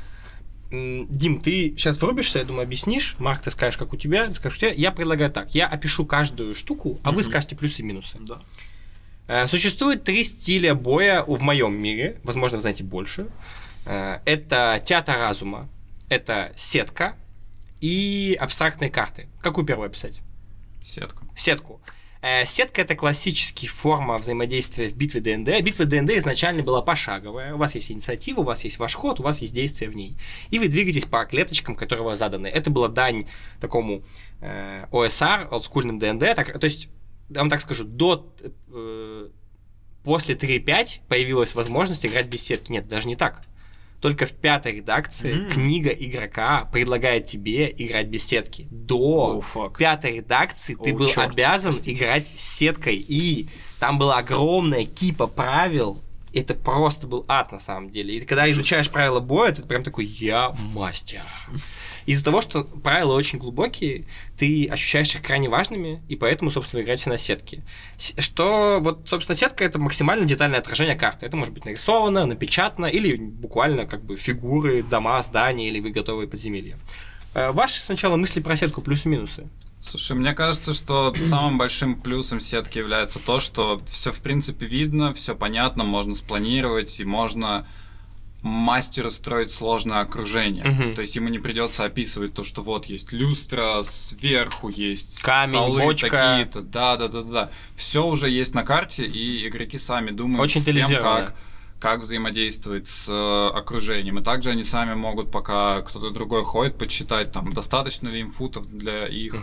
Speaker 1: Дим, ты сейчас врубишься, я думаю, объяснишь. Марк, ты скажешь, как у тебя, ты скажешь, у тебя. Я предлагаю так. Я опишу каждую штуку, а вы скажете плюсы и минусы.
Speaker 4: Да.
Speaker 1: Э, Существует три стиля боя в моем мире, возможно, вы знаете больше. Э, Это театр разума, это сетка и абстрактные карты. Какую первую описать?
Speaker 2: Сетку.
Speaker 1: Сетку. Э, Сетка это классическая форма взаимодействия в битве ДНД. Битва ДНД изначально была пошаговая. У вас есть инициатива, у вас есть ваш ход, у вас есть действие в ней. И вы двигаетесь по клеточкам, которые у вас заданы. Это была дань такому э, OSR, олдскульным ДНД. Так, то есть, я вам так скажу, до э, после 3.5 появилась возможность играть без сетки. Нет, даже не так. Только в пятой редакции
Speaker 4: М.
Speaker 1: книга игрока предлагает тебе играть без сетки. До
Speaker 4: фак.
Speaker 1: пятой редакции ты
Speaker 4: О,
Speaker 1: был
Speaker 4: чёрт,
Speaker 1: обязан
Speaker 4: простите.
Speaker 1: играть с сеткой. И там была огромная кипа правил, это просто был ад на самом деле. И когда изучаешь правила боя, ты прям такой, я мастер. Из-за того, что правила очень глубокие, ты ощущаешь их крайне важными, и поэтому, собственно, играете на сетке. Что, вот, собственно, сетка это максимально детальное отражение карты. Это может быть нарисовано, напечатано, или буквально как бы фигуры, дома, здания, или вы готовые подземелья. Э, Ваши сначала мысли про сетку плюсы-минусы.
Speaker 2: Слушай, мне кажется, что самым большим плюсом сетки является то, что все в принципе видно, все понятно, можно спланировать и можно мастеру строить сложное окружение.
Speaker 1: Мгм.
Speaker 2: То есть ему не придется описывать то, что вот есть люстра, сверху есть
Speaker 1: Камень,
Speaker 2: столы
Speaker 1: бочка.
Speaker 2: такие-то, да, да, да, да. Все уже есть на карте, и игроки сами думают
Speaker 1: Очень
Speaker 2: с тем, как как взаимодействовать с э, окружением. И также они сами могут, пока кто-то другой ходит, подсчитать, там, достаточно ли им футов для их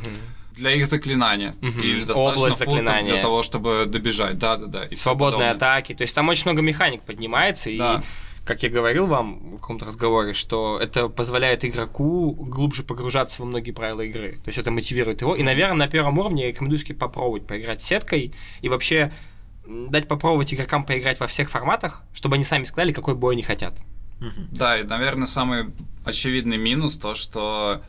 Speaker 2: для их заклинания.
Speaker 1: Мгм.
Speaker 2: Или достаточно
Speaker 1: Область
Speaker 2: футов
Speaker 1: заклинания.
Speaker 2: для того, чтобы добежать. Да, да, да. и
Speaker 1: свободные атаки. То есть там очень много механик поднимается, и
Speaker 2: Да.
Speaker 1: как я говорил вам в каком-то разговоре, что это позволяет игроку глубже погружаться во многие правила игры. То есть это мотивирует его. И, наверное, на первом уровне я рекомендую попробовать поиграть с сеткой и вообще дать попробовать игрокам поиграть во всех форматах, чтобы они сами сказали, какой бой они хотят.
Speaker 2: Да, и, наверное, самый очевидный минус то, что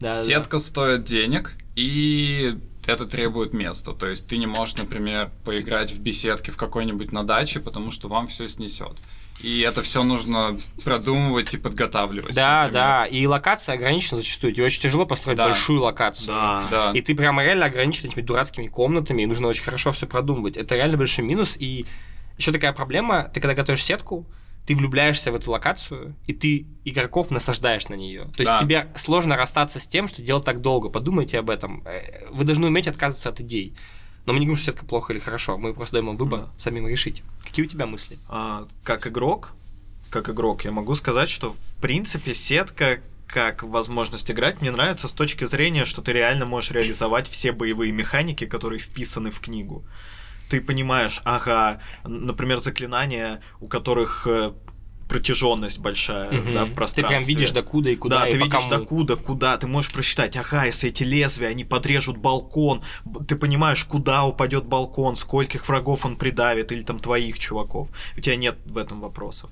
Speaker 1: Да, да,
Speaker 2: сетка стоит денег, и это требует места. То есть ты не можешь, например, поиграть в беседке в какой-нибудь на даче, потому что вам все снесет. И это все нужно продумывать и подготавливать.
Speaker 1: Да,
Speaker 2: например.
Speaker 1: да, и локация ограничена зачастую. Тебе очень тяжело построить
Speaker 2: Да.
Speaker 1: большую локацию.
Speaker 4: Да.
Speaker 2: Да.
Speaker 1: И ты прямо реально ограничен этими дурацкими комнатами, и нужно очень хорошо все продумывать. Это реально большой минус. И еще такая проблема, ты когда готовишь сетку, ты влюбляешься в эту локацию, и ты игроков насаждаешь на нее. То есть
Speaker 2: Да.
Speaker 1: тебе сложно расстаться с тем, что делать так долго. Подумайте об этом. Э, Вы должны уметь отказываться от идей. Но мы не говорим, что сетка плохо или хорошо. Мы просто даем вам выбор
Speaker 4: Да.
Speaker 1: самим решить. Какие у тебя мысли?
Speaker 4: А, как игрок, как игрок, я могу сказать, что в принципе сетка как возможность играть мне нравится с точки зрения, что ты реально можешь реализовать все боевые механики, которые вписаны в книгу. Ты понимаешь, ага, например, заклинания, у которых э, протяженность большая,
Speaker 1: Мгм.
Speaker 4: да, в
Speaker 1: Ты
Speaker 4: пространстве.
Speaker 1: прям видишь докуда и куда,
Speaker 4: да,
Speaker 1: и
Speaker 4: ты видишь
Speaker 1: кому.
Speaker 4: докуда, куда, ты можешь просчитать, ага, если эти лезвия, они подрежут балкон, ты понимаешь, куда упадет балкон, скольких врагов он придавит, или там твоих чуваков. У тебя нет в этом вопросов.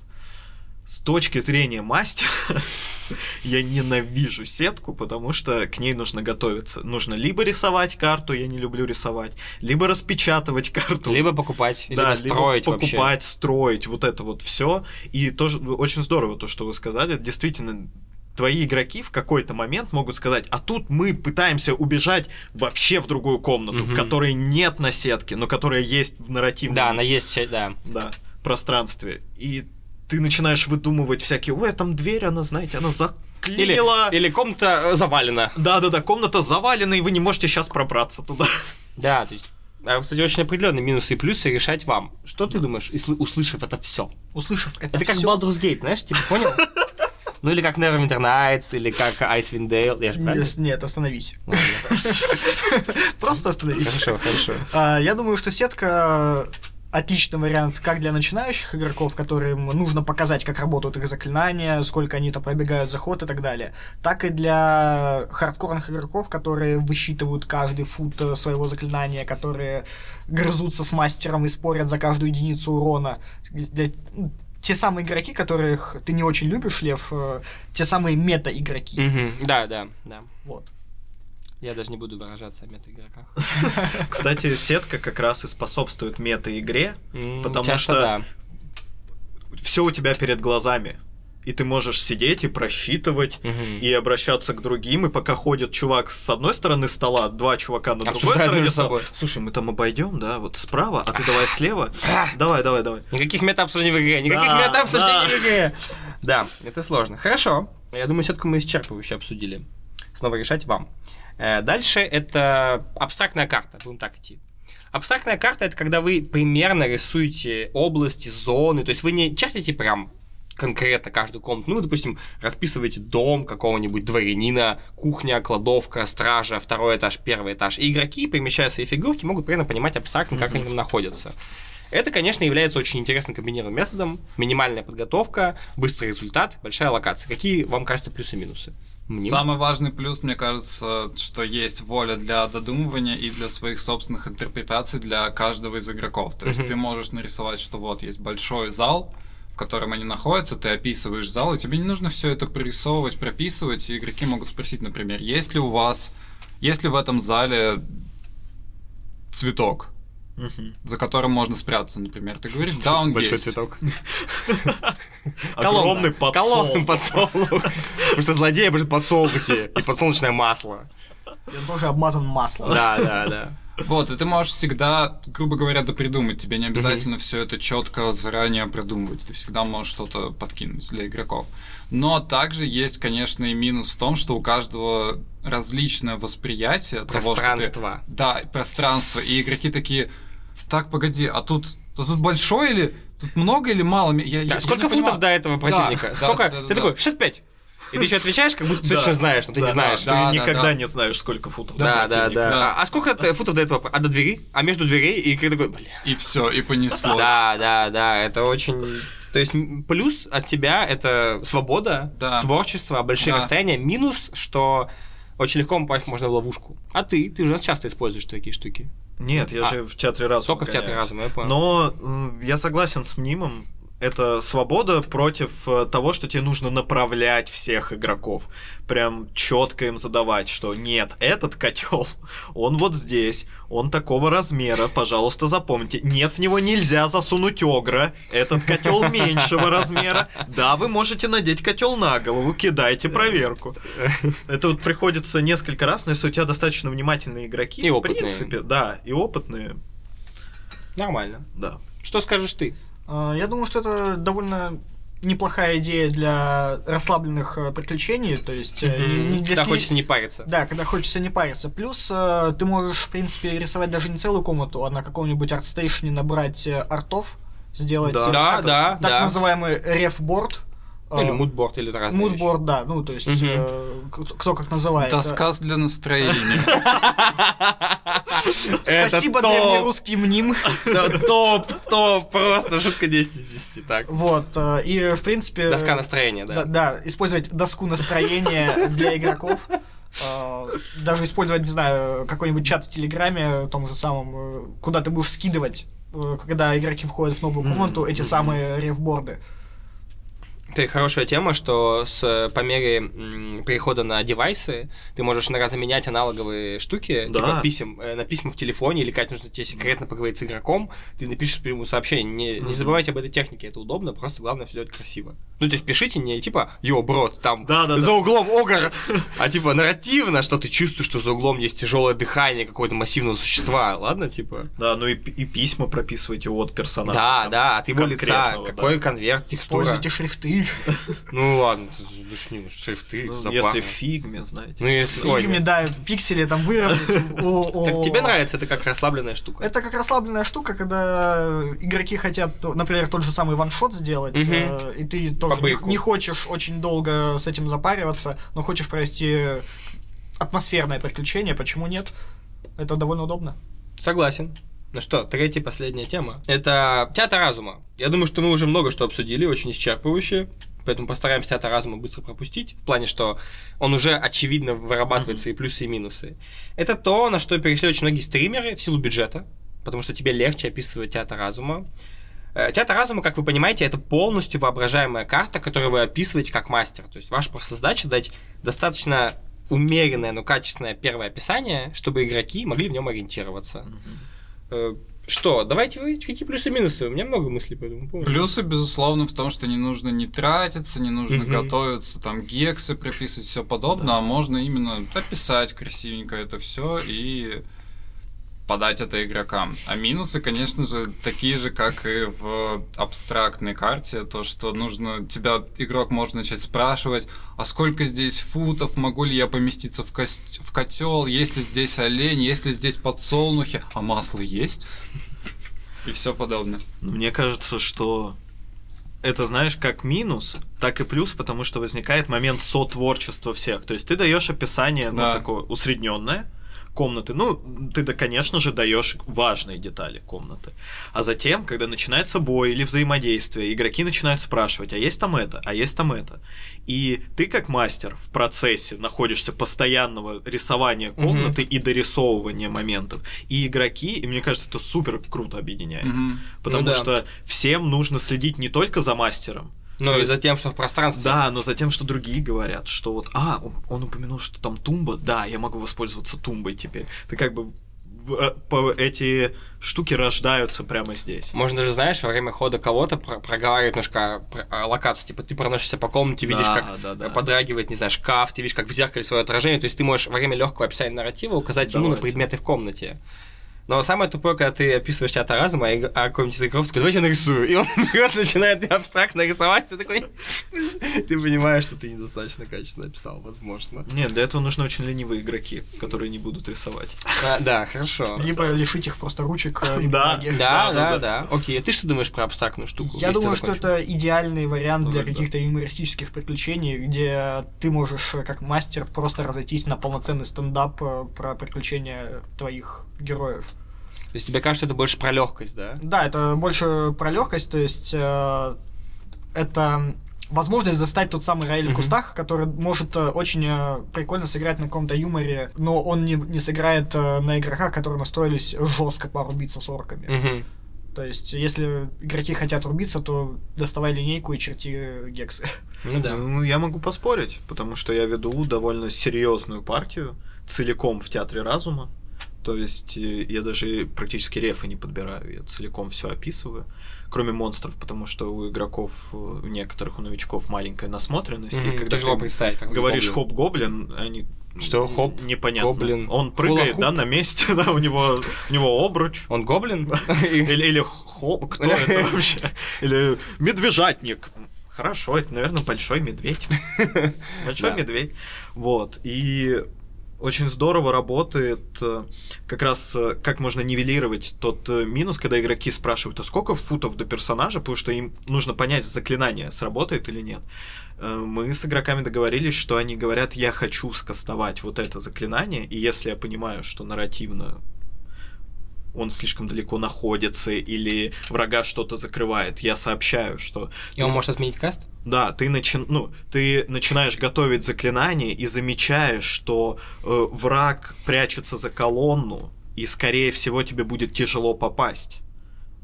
Speaker 4: С точки зрения мастера, я ненавижу сетку, потому что к ней нужно готовиться. Нужно либо рисовать карту, я не люблю рисовать, либо распечатывать карту.
Speaker 1: Либо покупать,
Speaker 4: Да,
Speaker 1: либо строить вообще.
Speaker 4: покупать, строить, вот это вот все. И тоже очень здорово то, что вы сказали. Действительно, твои игроки в какой-то момент могут сказать, а тут мы пытаемся убежать вообще в другую комнату,
Speaker 1: Мгм.
Speaker 4: которой нет на сетке, но которая есть в нарративном
Speaker 1: Да, она есть, да.
Speaker 4: да, пространстве. И ты начинаешь выдумывать всякие, ой, а там дверь, она, знаете, она
Speaker 1: Или,
Speaker 4: заклинила.
Speaker 1: или комната э, завалена.
Speaker 4: Да-да-да, комната завалена, и вы не можете сейчас пробраться туда.
Speaker 1: Да, то есть, а, кстати, очень определенные минусы и плюсы решать вам. Что ты думаешь, если- услышав это все?
Speaker 3: Услышав это,
Speaker 1: Это как
Speaker 3: всё-
Speaker 1: Baldur's Gate, знаешь, типа, понял? Ну или как Neverwinter Nights, или как Icewind Dale, я же правильно?
Speaker 3: Нет, Нет, остановись.
Speaker 1: Ладно.
Speaker 3: Просто остановись.
Speaker 1: Хорошо, хорошо.
Speaker 3: А, Я думаю, что сетка отличный вариант как для начинающих игроков, которым нужно показать, как работают их заклинания, сколько они там пробегают заход и так далее, так и для хардкорных игроков, которые высчитывают каждый фут э, своего заклинания, которые грызутся с мастером и спорят за каждую единицу урона. Для- ну, те самые игроки, которых ты не очень любишь, Лев, э, те самые мета-игроки.
Speaker 1: Мгм, Да, да, да.
Speaker 3: Вот.
Speaker 1: Я даже не буду выражаться о мета-игроках.
Speaker 4: Кстати, сетка как раз и способствует мета-игре, Потому что- все у тебя перед глазами. И ты можешь сидеть и просчитывать,
Speaker 1: Мгм.
Speaker 4: и обращаться к другим, и пока ходит чувак с одной стороны стола, два чувака на другой стороне стола. Слушай, мы там обойдем, да, вот справа, а ты давай слева. Давай, давай, давай.
Speaker 1: Никаких мета-обсуждений в игре, никаких мета-обсуждений
Speaker 4: да.
Speaker 1: в игре. Да, это сложно. Хорошо. Я думаю, все-таки мы исчерпывающе обсудили. Снова решать вам. Э, Дальше это абстрактная карта. Будем так идти. Абстрактная карта это когда вы примерно рисуете области, зоны. То есть вы не чертите прям конкретно каждую комнату. Ну, вы, допустим, расписываете дом какого-нибудь дворянина, кухня, кладовка, стража, второй этаж, первый этаж. И игроки, перемещая свои фигурки, могут примерно понимать абстрактно, как они там находятся. Это, конечно, является очень интересным комбинированным методом. Минимальная подготовка, быстрый результат, большая локация. Какие вам кажется плюсы и минусы? Мним.
Speaker 2: Самый важный плюс, мне кажется, что есть воля для додумывания и для своих собственных интерпретаций для каждого из игроков. То есть
Speaker 1: Мгм.
Speaker 2: ты можешь нарисовать, что вот есть большой зал, в котором они находятся, ты описываешь зал, и тебе не нужно все это прорисовывать, прописывать, и игроки могут спросить, например, есть ли у вас, есть ли в этом зале цветок, За которым можно спрятаться, например. Ты говоришь, да, он
Speaker 1: Большой
Speaker 2: есть.
Speaker 1: цветок.
Speaker 4: Огромный подсолнух.
Speaker 1: подсолнух. Потому что злодеи обожают подсолнухи и подсолнечное масло.
Speaker 3: Я тоже обмазан маслом.
Speaker 1: Да, да, да.
Speaker 2: Вот, и ты можешь всегда, грубо говоря, допридумать. Тебе не обязательно все это четко заранее продумывать. Ты всегда можешь что-то подкинуть для игроков. Но также есть, конечно, и минус в том, что у каждого различное восприятие того, что ты-
Speaker 1: Пространство.
Speaker 2: Да, пространство. И игроки такие, так, погоди, а тут, а тут большой или тут много или мало? Я, я- я
Speaker 1: Да,
Speaker 2: не
Speaker 1: Сколько
Speaker 2: понимаю.
Speaker 1: футов до этого противника?
Speaker 2: да,
Speaker 1: Сколько?
Speaker 2: да, да,
Speaker 1: Ты
Speaker 2: да.
Speaker 1: такой, 65. И ты еще отвечаешь, как будто ты
Speaker 4: Да.
Speaker 1: точно знаешь, но ты
Speaker 4: Да,
Speaker 1: не знаешь.
Speaker 4: да, Ты
Speaker 2: да,
Speaker 4: никогда
Speaker 2: да.
Speaker 4: не знаешь, сколько футов до
Speaker 1: Да, да, да.
Speaker 2: Да.
Speaker 1: А, а сколько ты футов до этого? А до двери? А между дверей? И ты такой, бля.
Speaker 2: И все, и понеслось.
Speaker 1: Да, да, да, это очень... То есть плюс от тебя это свобода,
Speaker 2: Да.
Speaker 1: творчество, большие
Speaker 2: Да.
Speaker 1: расстояния. Минус, что очень легко попасть можно в ловушку. А ты, ты же часто используешь такие штуки.
Speaker 4: Нет, я
Speaker 1: А,
Speaker 4: же в театре разума.
Speaker 1: Только в театре разума, я понял.
Speaker 4: Но я согласен с Мнимом. Это свобода против э, того, что тебе нужно направлять всех игроков. Прям четко им задавать, что нет, этот котел, он вот здесь, он такого размера, пожалуйста, запомните. Нет, в него нельзя засунуть огра. Этот котел меньшего размера. Да, вы можете надеть котел на голову, кидайте проверку. Это вот приходится несколько раз, но если у тебя достаточно внимательные игроки,
Speaker 1: И
Speaker 4: в
Speaker 1: опытные.
Speaker 4: принципе, да, и опытные,
Speaker 1: Нормально.
Speaker 4: да.
Speaker 1: Что скажешь ты?
Speaker 3: А, Я думаю, что это довольно неплохая идея для расслабленных э, приключений, то есть э, не- не для
Speaker 1: Да,
Speaker 3: сли-
Speaker 1: хочется не париться.
Speaker 3: Да, когда хочется не париться. Плюс э, ты можешь, в принципе, рисовать даже не целую комнату, а на каком-нибудь артстейшне набрать артов, сделать
Speaker 4: Да.
Speaker 1: Да,
Speaker 3: так,
Speaker 1: да,
Speaker 3: так
Speaker 1: да.
Speaker 3: называемый рефборд.
Speaker 1: Ну, или мудборд, или это разные.
Speaker 3: Мудборд, да, ну, то есть,
Speaker 1: Мгм.
Speaker 3: э, кто, как называет.
Speaker 2: Доска для настроения.
Speaker 3: Спасибо,
Speaker 1: топ.
Speaker 3: древнерусский мним.
Speaker 1: Да, Топ, топ, просто шутка 10 из 10. Так.
Speaker 3: Вот, э, и, в принципе...
Speaker 1: Доска настроения,
Speaker 3: Да,
Speaker 1: да.
Speaker 3: использовать доску настроения для игроков. Э, Даже использовать, не знаю, какой-нибудь чат в Телеграме, том же самом, э, куда ты будешь скидывать, э, когда игроки входят в новую комнату, эти самые рефборды.
Speaker 1: Это хорошая тема, что с, по мере перехода на девайсы ты можешь иногда заменять аналоговые штуки,
Speaker 4: Да.
Speaker 1: типа писем, э, на письма в телефоне, или как нужно тебе секретно поговорить с игроком, ты напишешь ему сообщение. Не, не
Speaker 4: Мгм.
Speaker 1: забывайте об этой технике, это удобно, просто главное все делать красиво. Ну, то есть пишите не типа, йо, брод, там
Speaker 4: Да-да-да.
Speaker 1: за углом огр, а типа нарративно, что ты чувствуешь, что за углом есть тяжелое дыхание какого-то массивного существа, ладно, типа?
Speaker 4: Да, ну и, и письма прописывайте от персонажа.
Speaker 1: Да, да, от его лица,
Speaker 4: да.
Speaker 1: какой конверт, текстура.
Speaker 3: Используйте шрифты.
Speaker 1: Ну ладно, ну, шрифты,
Speaker 4: Ну, если в фигме, знаете.
Speaker 1: Ну, если...
Speaker 3: Фигме, да, пиксели там выровнять. О, о.
Speaker 1: Так тебе нравится это как расслабленная штука?
Speaker 3: Это как расслабленная штука, когда игроки хотят, например, тот же самый ваншот сделать, э, и ты тоже не хочешь очень долго с этим запариваться, но хочешь провести атмосферное приключение, почему нет? Это довольно удобно.
Speaker 1: Согласен. Ну что, третья и последняя тема. Это театр разума. Я думаю, что мы уже много что обсудили, очень исчерпывающе. Поэтому постараемся театр разума быстро пропустить. В плане, что он уже очевидно вырабатывает свои плюсы и минусы. Это то, на что перешли очень многие стримеры в силу бюджета. Потому что тебе легче описывать театр разума. Э, Театр разума, как вы понимаете, это полностью воображаемая карта, которую вы описываете как мастер. То есть ваша просто задача дать достаточно умеренное, но качественное первое описание, чтобы игроки могли в нем ориентироваться.
Speaker 4: Мгм.
Speaker 1: Э, Что, давайте вы какие плюсы и минусы? У меня много мыслей по этому поводу.
Speaker 2: Плюсы, безусловно, в том, что не нужно не тратиться, не нужно
Speaker 1: Мгм.
Speaker 2: готовиться, там, гексы прописывать, все подобное, а можно именно описать красивенько это все и подать это игрокам. А минусы, конечно же, такие же, как и в абстрактной карте, то, что нужно, тебя игрок может начать спрашивать, а сколько здесь футов, могу ли я поместиться в, кост... в котел, есть ли здесь олень, есть ли здесь подсолнухи, а масло есть? И все подобное.
Speaker 4: Ну, Мне кажется, что это, знаешь, как минус, так и плюс, потому что возникает момент сотворчества всех. То есть ты даешь описание, ну,
Speaker 2: Да.
Speaker 4: такое усредненное, комнаты. Ну, ты, да, конечно же, даешь важные детали комнаты. А затем, когда начинается бой или взаимодействие, игроки начинают спрашивать, а есть там это, а есть там это. И ты, как мастер, в процессе находишься постоянного рисования комнаты и дорисовывания моментов. И игроки, и мне кажется, это супер круто объединяет.
Speaker 2: Мгм.
Speaker 4: Потому
Speaker 1: Ну да.
Speaker 4: что всем нужно следить не только за мастером,
Speaker 1: Ну и за тем, что в пространстве.
Speaker 4: да, но за тем, что другие говорят, что вот, а, он, он упомянул, что там тумба, да, я могу воспользоваться тумбой теперь. Ты как бы э, эти штуки рождаются прямо здесь.
Speaker 1: Можно даже, знаешь, во время хода кого-то про- проговаривать немножко про- а, локацию. Типа ты проносишься по комнате, видишь,
Speaker 4: Да,
Speaker 1: как
Speaker 4: да, да.
Speaker 1: подрагивает, не знаю, шкаф, ты видишь, как в зеркале свое отражение. То есть ты можешь во время легкого описания нарратива указать ему на
Speaker 4: Давайте.
Speaker 1: предметы в комнате. Но самое тупое, когда ты описываешь театр разума, а какой-нибудь из игроков такой, давайте я нарисую. И он берет, начинает абстрактно рисовать, ты такой... Ты понимаешь, что ты недостаточно качественно описал, возможно.
Speaker 4: Нет, для этого нужны очень ленивые игроки, которые не будут рисовать.
Speaker 1: А, Да, хорошо.
Speaker 3: Либо лишить их просто ручек. э,
Speaker 4: Да.
Speaker 1: Да,
Speaker 4: Да,
Speaker 1: да. Окей, а ты что думаешь про абстрактную штуку?
Speaker 3: Я думаю, что это идеальный вариант для
Speaker 4: да.
Speaker 3: каких-то юмористических приключений, где ты можешь, э, как мастер, просто разойтись на полноценный стендап э, про приключения твоих героев.
Speaker 1: То есть тебе кажется, это больше про легкость, да?
Speaker 3: Да, это больше про легкость, то есть э, это возможность застать тот самый Раэль в
Speaker 1: Мгм.
Speaker 3: кустах, который может э, очень э, прикольно сыграть на каком-то юморе, но он не, не сыграет э, на игроках, которые настроились жестко порубиться с орками.
Speaker 1: Мгм.
Speaker 3: То есть, если игроки хотят рубиться, то доставай линейку и черти гексы.
Speaker 1: Ну да.
Speaker 4: Ну, я могу поспорить, потому что я веду довольно серьезную партию целиком в театре разума. То есть э, я даже практически рефы не подбираю, я целиком все описываю, кроме монстров, потому что у игроков, э, у некоторых, у новичков маленькая насмотренность. и
Speaker 1: Мгм,
Speaker 4: когда ты
Speaker 1: представить, как
Speaker 4: говоришь
Speaker 1: гоблин.
Speaker 4: хоп-гоблин, они
Speaker 1: Что, хоп,
Speaker 4: непонятно.
Speaker 1: гоблин,
Speaker 4: Он прыгает,
Speaker 1: хула-хуп?
Speaker 4: да, на месте, да, у него, у него обруч.
Speaker 1: Он гоблин?
Speaker 4: Или, или хоп, кто это вообще? Или медвежатник. Хорошо, это, наверное, большой медведь. Большой медведь. Вот. И очень здорово работает э, как раз э, как можно нивелировать тот э, минус, когда игроки спрашивают, а сколько футов до персонажа, потому что им нужно понять, заклинание сработает или нет. Мы с игроками договорились, что они говорят, я хочу скастовать вот это заклинание, и если я понимаю, что нарративно он слишком далеко находится или врага что-то закрывает, я сообщаю, что
Speaker 1: И он может отменить каст?
Speaker 4: Да, ты, начи... ну, ты начинаешь готовить заклинание и замечаешь, что э, враг прячется за колонну, и, скорее всего, тебе будет тяжело попасть.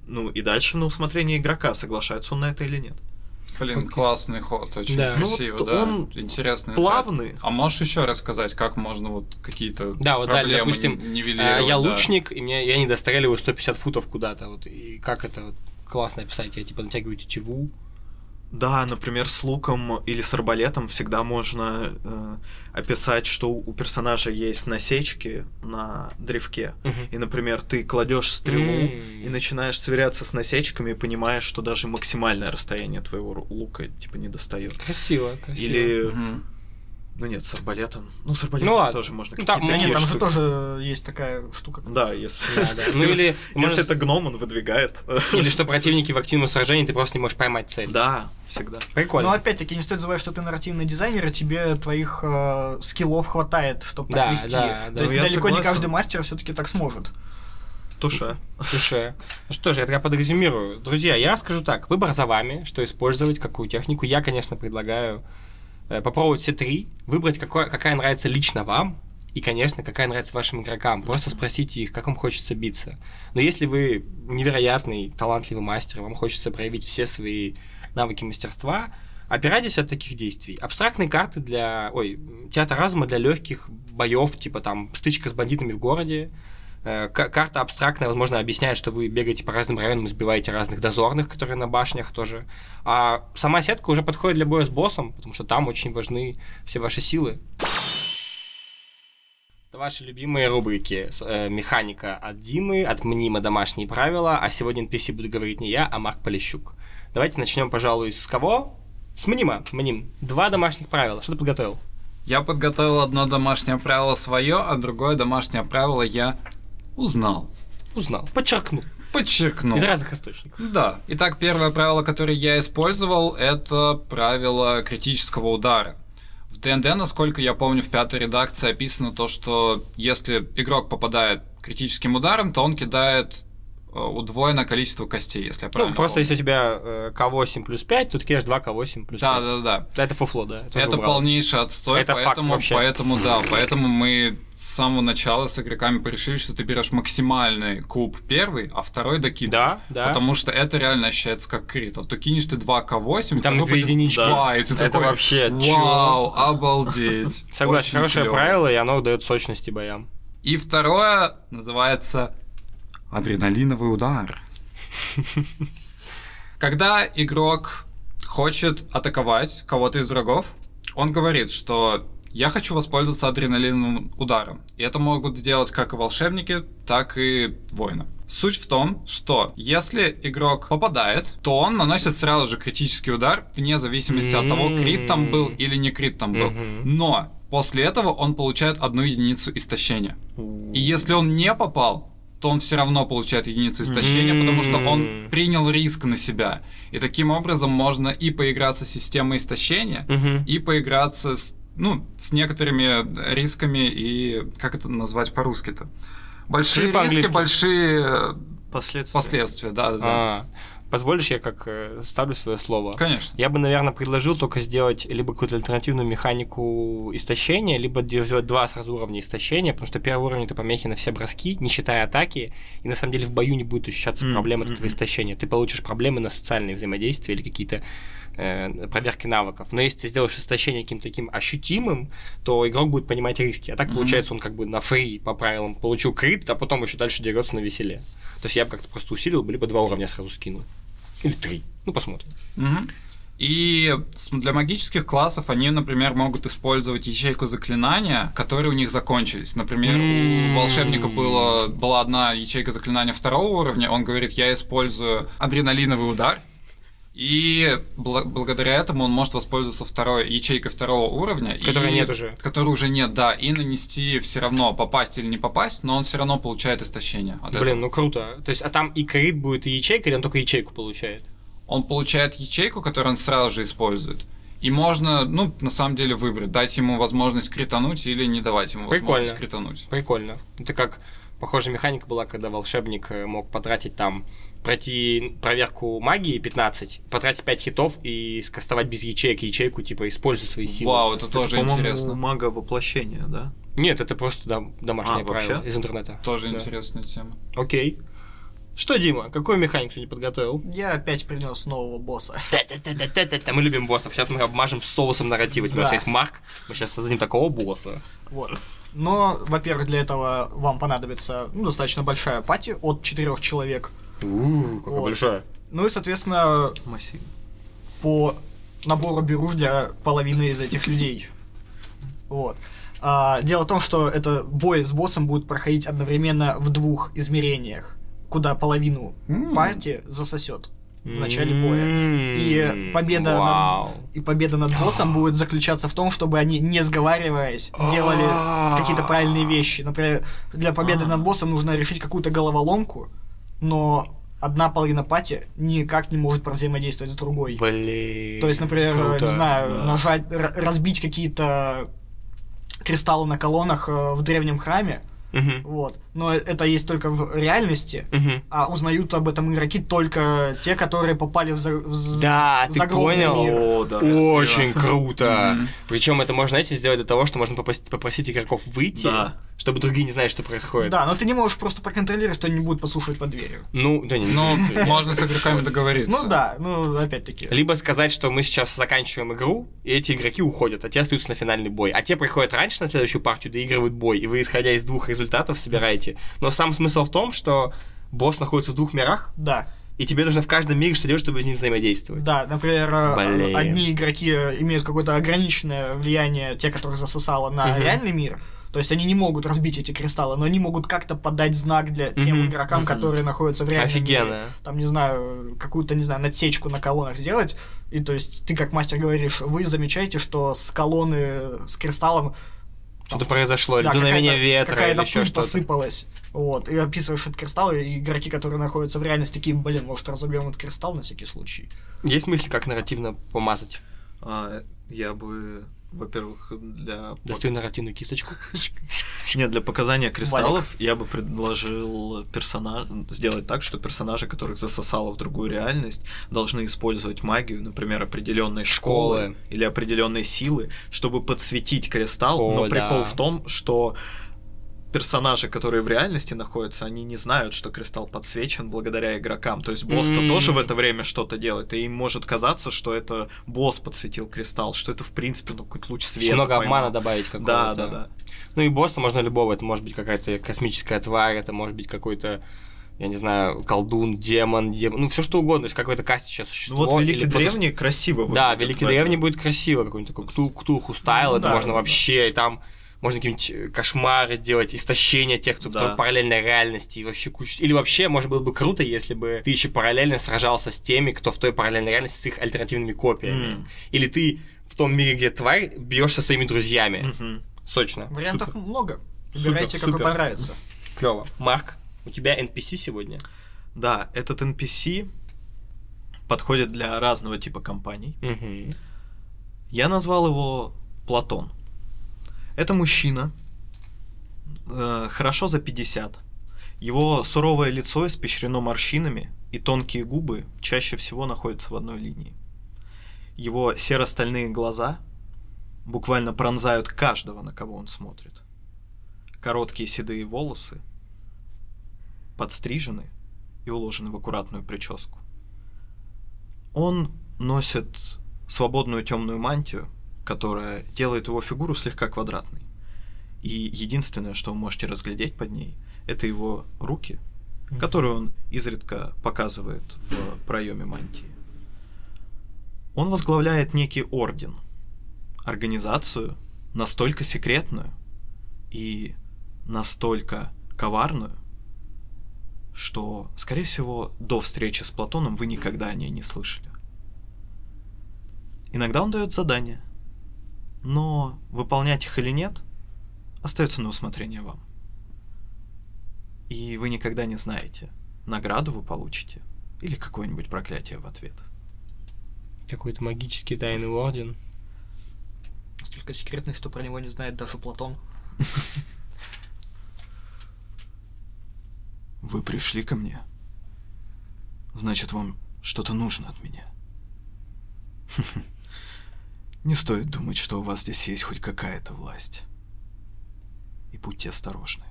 Speaker 4: Ну, и дальше на усмотрение игрока, соглашается он на это или нет.
Speaker 2: Блин, классный ход, очень
Speaker 1: Да.
Speaker 4: Ну,
Speaker 2: красиво,
Speaker 4: вот
Speaker 2: да.
Speaker 4: он
Speaker 2: Интересный
Speaker 4: Плавный.
Speaker 2: инсайт. А можешь еще рассказать, как можно вот какие-то
Speaker 1: Да, вот
Speaker 2: проблемы
Speaker 1: допустим,
Speaker 2: н-
Speaker 1: А,
Speaker 2: нивелировать?
Speaker 1: Я
Speaker 2: да?
Speaker 1: лучник, и мне, я не достреливаю 150 футов куда-то. Вот, и как это вот классно описать? Я типа натягиваю тетиву.
Speaker 4: Да, например, с луком или с арбалетом всегда можно э, описать, что у персонажа есть насечки на древке.
Speaker 1: Мгм.
Speaker 4: И, например, ты кладешь стрелу
Speaker 1: М.
Speaker 4: и начинаешь сверяться с насечками, и понимаешь, что даже максимальное расстояние твоего лука типа не достает.
Speaker 1: Красиво, красиво.
Speaker 4: Или,
Speaker 2: Мгм.
Speaker 4: Ну нет, с арбалетом. Ну, с арбалетом
Speaker 1: Ну ладно.
Speaker 4: тоже можно
Speaker 1: Ну,
Speaker 4: какие-то
Speaker 1: там-
Speaker 3: Да
Speaker 4: такие
Speaker 3: нет, там же тоже есть такая штука.
Speaker 4: Да, если...
Speaker 1: Ну или, может,
Speaker 4: Если это гном, он выдвигает.
Speaker 1: или что противники в активном сражении, ты просто не можешь поймать цель.
Speaker 4: Да, всегда.
Speaker 1: Прикольно.
Speaker 3: Но опять-таки не стоит забывать, что ты нарративный дизайнер, и тебе твоих э, скиллов хватает, чтобы
Speaker 1: Да,
Speaker 3: так вести.
Speaker 1: да, да.
Speaker 3: То есть
Speaker 4: Ну,
Speaker 3: далеко не каждый мастер все-таки так сможет.
Speaker 4: Туша.
Speaker 1: Слушай, ну что ж, я тогда подрезюмирую. Друзья, я скажу так, выбор за вами, что использовать, какую технику. Я, конечно, предлагаю попробовать все три, выбрать, какой, какая нравится лично вам, и, конечно, какая нравится вашим игрокам. Просто спросите их, как вам хочется биться. Но если вы невероятный, талантливый мастер, вам хочется проявить все свои навыки мастерства, опирайтесь от таких действий. Абстрактные карты для... Ой, театр разума для легких боев, типа там стычка с бандитами в городе, Э, Карта абстрактная, возможно, объясняет, что вы бегаете по разным районам, сбиваете разных дозорных, которые на башнях тоже. А сама сетка уже подходит для боя с боссом, потому что там очень важны все ваши силы. Это ваши любимые рубрики. Э, Механика от Димы, от Мнима домашние правила, а сегодня NPC буду говорить не я, а Марк Полищук. Давайте начнем, пожалуй, с кого? С Мнима. Мним. Два домашних правила. Что ты подготовил?
Speaker 2: Я подготовил одно домашнее правило свое, а другое домашнее правило я узнал.
Speaker 1: Узнал. Подчеркнул.
Speaker 2: Подчеркнул.
Speaker 1: Из разных источников.
Speaker 2: Да. Итак, первое правило, которое я использовал, это правило критического удара. В ДНД, насколько я помню, в пятой редакции описано то, что если игрок попадает критическим ударом, то он кидает э, удвоенное количество костей, если я
Speaker 1: Ну,
Speaker 2: правильно
Speaker 1: просто
Speaker 2: помню.
Speaker 1: если у тебя э, К8 плюс 5, тут кидаешь 2 К8 плюс 5.
Speaker 2: Да, да, да.
Speaker 1: Да, Это фуфло, да.
Speaker 2: Это
Speaker 1: убрал.
Speaker 2: полнейший отстой,
Speaker 1: Это факт
Speaker 2: поэтому,
Speaker 1: вообще.
Speaker 2: поэтому, да, поэтому мы с самого начала с игроками порешили, что ты берешь максимальный куб первый, а второй докидываешь.
Speaker 1: Да, да.
Speaker 2: Потому что это реально ощущается как крит. Вот то кинешь ты 2 К8,
Speaker 1: Там две единички.
Speaker 2: два, и ты
Speaker 1: Это
Speaker 2: такой,
Speaker 1: вообще чё?
Speaker 2: вау, обалдеть.
Speaker 1: Согласен,
Speaker 2: Очень
Speaker 1: хорошее
Speaker 2: клёво.
Speaker 1: правило, и оно дает сочности боям.
Speaker 2: И второе называется адреналиновый удар. Когда игрок хочет атаковать кого-то из врагов, он говорит, что я хочу воспользоваться адреналиновым ударом. И это могут сделать как и волшебники, так и воины. Суть в том, что если игрок попадает, то он наносит сразу же критический удар, вне зависимости от того, крит там был или не крит там был. Но после этого он получает одну единицу истощения. И если он не попал, то он все равно получает единицу истощения, потому что он принял риск на себя. И таким образом можно и поиграться с системой истощения,
Speaker 1: Мгм.
Speaker 2: и поиграться с, ну, с некоторыми рисками и... Как это назвать по-русски-то? Большие риски,
Speaker 1: по-английски.
Speaker 2: большие э,
Speaker 4: Последствия.
Speaker 2: последствия, да-да-да.
Speaker 1: А, Позволишь, я как э, ставлю свое слово?
Speaker 2: Конечно.
Speaker 1: Я бы, наверное, предложил только сделать либо какую-то альтернативную механику истощения, либо де- сделать два сразу уровня истощения, потому что первый уровень это помехи на все броски, не считая атаки, и на самом деле в бою не будет ощущаться от
Speaker 4: м,
Speaker 1: этого истощения. Ты получишь проблемы на социальные взаимодействия или какие-то э, проверки навыков. Но если ты сделаешь истощение каким-то таким ощутимым, то игрок будет понимать риски. А так
Speaker 2: Мгм.
Speaker 1: получается, он как бы на фри по правилам получил крит, а потом еще дальше дерется на веселе. То есть я бы как-то просто усилил, либо два уровня сразу скинул. Или три. Ну, посмотрим.
Speaker 2: Мгм. И для магических классов они, например, могут использовать ячейку заклинания, которые у них закончились. Например, у волшебника было, была одна ячейка заклинания второго уровня, он говорит, я использую адреналиновый удар, и бла- благодаря этому он может воспользоваться второй ячейкой второго уровня.
Speaker 1: Которой
Speaker 2: и-
Speaker 1: нет уже.
Speaker 2: Которой уже нет, да, и нанести все равно, попасть или не попасть, но он все равно получает истощение. от
Speaker 1: Блин,
Speaker 2: этого.
Speaker 1: ну круто. То есть, а там и крит будет, и ячейка, или он только ячейку получает?
Speaker 2: он получает ячейку, которую он сразу же использует. И можно, ну, на самом деле, выбрать, дать ему возможность критануть или не давать ему
Speaker 1: Прикольно.
Speaker 2: возможность критануть.
Speaker 1: Прикольно. Это как похожая механика была, когда волшебник э, мог потратить там пройти проверку магии 15, потратить 5 хитов и скастовать без ячеек ячейку, типа, используй свои силы.
Speaker 2: Вау, это
Speaker 4: Это,
Speaker 2: тоже интересно.
Speaker 4: мага воплощения, да?
Speaker 1: Нет, это просто дом- домашнее
Speaker 4: А,
Speaker 1: правило
Speaker 4: вообще?
Speaker 1: из интернета.
Speaker 2: Тоже
Speaker 1: Да.
Speaker 2: интересная тема.
Speaker 1: Окей. Что, Дима, какую механику не подготовил?
Speaker 3: Я опять принес нового босса.
Speaker 1: Та-та-та-та-та-та. Мы любим боссов. Сейчас мы обмажем соусом нарратива. У нас
Speaker 3: Да.
Speaker 1: есть Марк. Мы сейчас создадим такого босса.
Speaker 3: Вот. Но, во-первых, для этого вам понадобится ну, достаточно большая пати от четырех человек.
Speaker 1: Ууу, какая
Speaker 3: Вот.
Speaker 1: большая.
Speaker 3: Ну и, соответственно,
Speaker 4: Массив.
Speaker 3: по набору беруш для половины из этих людей. Вот. А, дело в том, что это бой с боссом будет проходить одновременно в двух измерениях, куда половину
Speaker 2: М.
Speaker 3: партии засосет в начале боя. И победа над-
Speaker 1: Вау.
Speaker 3: И победа над боссом будет заключаться в том, чтобы они, не сговариваясь, делали какие-то правильные вещи. Например, для победы над боссом нужно решить какую-то головоломку, но одна половина пати никак не может провзаимодействовать с другой.
Speaker 1: Блин.
Speaker 3: То есть, например,
Speaker 1: круто.
Speaker 3: не знаю,
Speaker 4: да.
Speaker 3: нажать, разбить какие-то кристаллы на колоннах э, в древнем храме,
Speaker 1: Мгм.
Speaker 3: вот. Но это есть только в реальности,
Speaker 1: Мгм.
Speaker 3: а узнают об этом игроки только те, которые попали в, за- в
Speaker 1: Да, ты понял?
Speaker 3: мир.
Speaker 4: О, да.
Speaker 1: Очень круто. Причем это можно, знаете, сделать для того, что можно попросить, попросить игроков выйти,
Speaker 4: Да.
Speaker 1: чтобы другие не знали, что происходит.
Speaker 3: Да, но ты не можешь просто проконтролировать, что они не будут подслушивать под дверью.
Speaker 1: Ну, да не.
Speaker 2: Ну, можно с игроками договориться.
Speaker 3: Ну да, ну опять-таки.
Speaker 1: Либо сказать, что мы сейчас заканчиваем игру, и эти игроки уходят, а те остаются на финальный бой. А те приходят раньше на следующую партию, доигрывают бой, и вы, исходя из двух результатов, собираете. Но сам смысл в том, что босс находится в двух мирах,
Speaker 3: Да,
Speaker 1: и тебе нужно в каждом мире что делать, чтобы с ним взаимодействовать.
Speaker 3: да, например, э,
Speaker 1: Блин.
Speaker 3: одни игроки э, имеют какое-то ограниченное влияние, те, которых засосало на
Speaker 1: Мгм.
Speaker 3: реальный мир. То есть они не могут разбить эти кристаллы, но они могут как-то подать знак для тем
Speaker 1: Мгм,
Speaker 3: игрокам,
Speaker 4: мгм.
Speaker 3: которые находятся в реальном мире.
Speaker 1: Офигенно.
Speaker 3: Там, не знаю, какую-то, не знаю, надсечку на колоннах сделать. И то есть ты как мастер говоришь, вы замечаете, что с колонны с кристаллом
Speaker 1: Что-то произошло, или
Speaker 3: Да,
Speaker 1: дуновение
Speaker 3: какая-то-
Speaker 1: ветра, или
Speaker 3: какая-то
Speaker 1: еще
Speaker 3: пыль
Speaker 1: что-то.
Speaker 3: посыпалась. Вот, и описываешь этот кристалл, и игроки, которые находятся в реальности, такие, блин, может, разобьем этот кристалл на всякий случай.
Speaker 1: Есть мысли, как нарративно помазать?
Speaker 4: А, я бы Во-первых, для...
Speaker 1: Достаю нарративную кисточку.
Speaker 4: Нет, для показания кристаллов я бы предложил персонаж сделать так, что персонажи, которых засосало в другую реальность, должны использовать магию, например, определенной школы,
Speaker 1: Школы.
Speaker 4: или определенной силы, чтобы подсветить кристалл.
Speaker 1: О,
Speaker 4: Но прикол
Speaker 1: да.
Speaker 4: в том, что персонажи, которые в реальности находятся, они не знают, что кристалл подсвечен благодаря игрокам. То есть босс-то
Speaker 1: М.
Speaker 4: тоже в это время что-то делает, и им может казаться, что это босс подсветил кристалл, что это в принципе ну, какой-то луч света.
Speaker 1: Еще много
Speaker 4: поймал.
Speaker 1: обмана добавить какого-то.
Speaker 4: Да, да, да.
Speaker 1: Ну и босса можно любого. Это может быть какая-то космическая тварь, это может быть какой-то, я не знаю, колдун, демон, демон. Ну, все что угодно. То есть какое-то кастящее
Speaker 4: Ну
Speaker 1: существо.
Speaker 4: вот Великий Древний красиво
Speaker 1: Да, Великий. Древний будет красиво, какой-нибудь такой кту, ктулху стайл,
Speaker 4: Ну
Speaker 1: это
Speaker 4: да,
Speaker 1: можно
Speaker 4: да,
Speaker 1: вообще, и там можно какие-нибудь э, кошмары делать, истощение тех, кто
Speaker 4: Да.
Speaker 1: в параллельной реальности, и вообще куча... Или вообще, может, было бы круто, если бы ты еще параллельно сражался с теми, кто в той параллельной реальности с их альтернативными копиями.
Speaker 4: М.
Speaker 1: Или ты в том мире, где тварь, бьешься со своими друзьями.
Speaker 4: Мгм.
Speaker 1: Сочно.
Speaker 3: Вариантов много.
Speaker 1: Супер,
Speaker 3: Выбирайте, какой
Speaker 1: супер.
Speaker 3: понравится.
Speaker 1: Клево. Марк, у тебя NPC сегодня?
Speaker 4: Да, этот NPC подходит для разного типа компаний.
Speaker 1: Угу.
Speaker 4: Я назвал его Платон. Это мужчина, э, хорошо за 50. Его суровое лицо испещрено морщинами, и тонкие губы чаще всего находятся в одной линии. Его серо-стальные глаза буквально пронзают каждого, на кого он смотрит. Короткие седые волосы подстрижены и уложены в аккуратную прическу. Он носит свободную темную мантию, которая делает его фигуру слегка квадратной. И единственное, что вы можете разглядеть под ней, это его руки, которые он изредка показывает в проеме мантии. Он возглавляет некий орден, организацию настолько секретную и настолько коварную, что, скорее всего, до встречи с Платоном вы никогда о ней не слышали. Иногда он дает задания, но выполнять их или нет остается на усмотрение вам. И вы никогда не знаете, награду вы получите или какое-нибудь проклятие в ответ.
Speaker 1: Какой-то магический тайный орден.
Speaker 3: Настолько секретный, что про него не знает даже Платон.
Speaker 4: Вы пришли ко мне? Значит, вам что-то нужно от меня. Не стоит думать, что у вас здесь есть хоть какая-то власть. И будьте осторожны.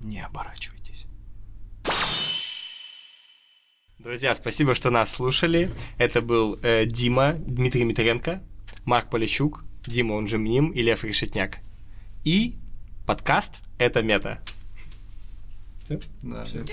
Speaker 4: Не оборачивайтесь.
Speaker 1: Друзья, спасибо, что нас слушали. Это был э, Дима, Дмитрий Митренко, Марк Полищук, Дима, он же Мним и Лев Решетняк. И подкаст «Это мета».
Speaker 2: Да.
Speaker 1: Всё?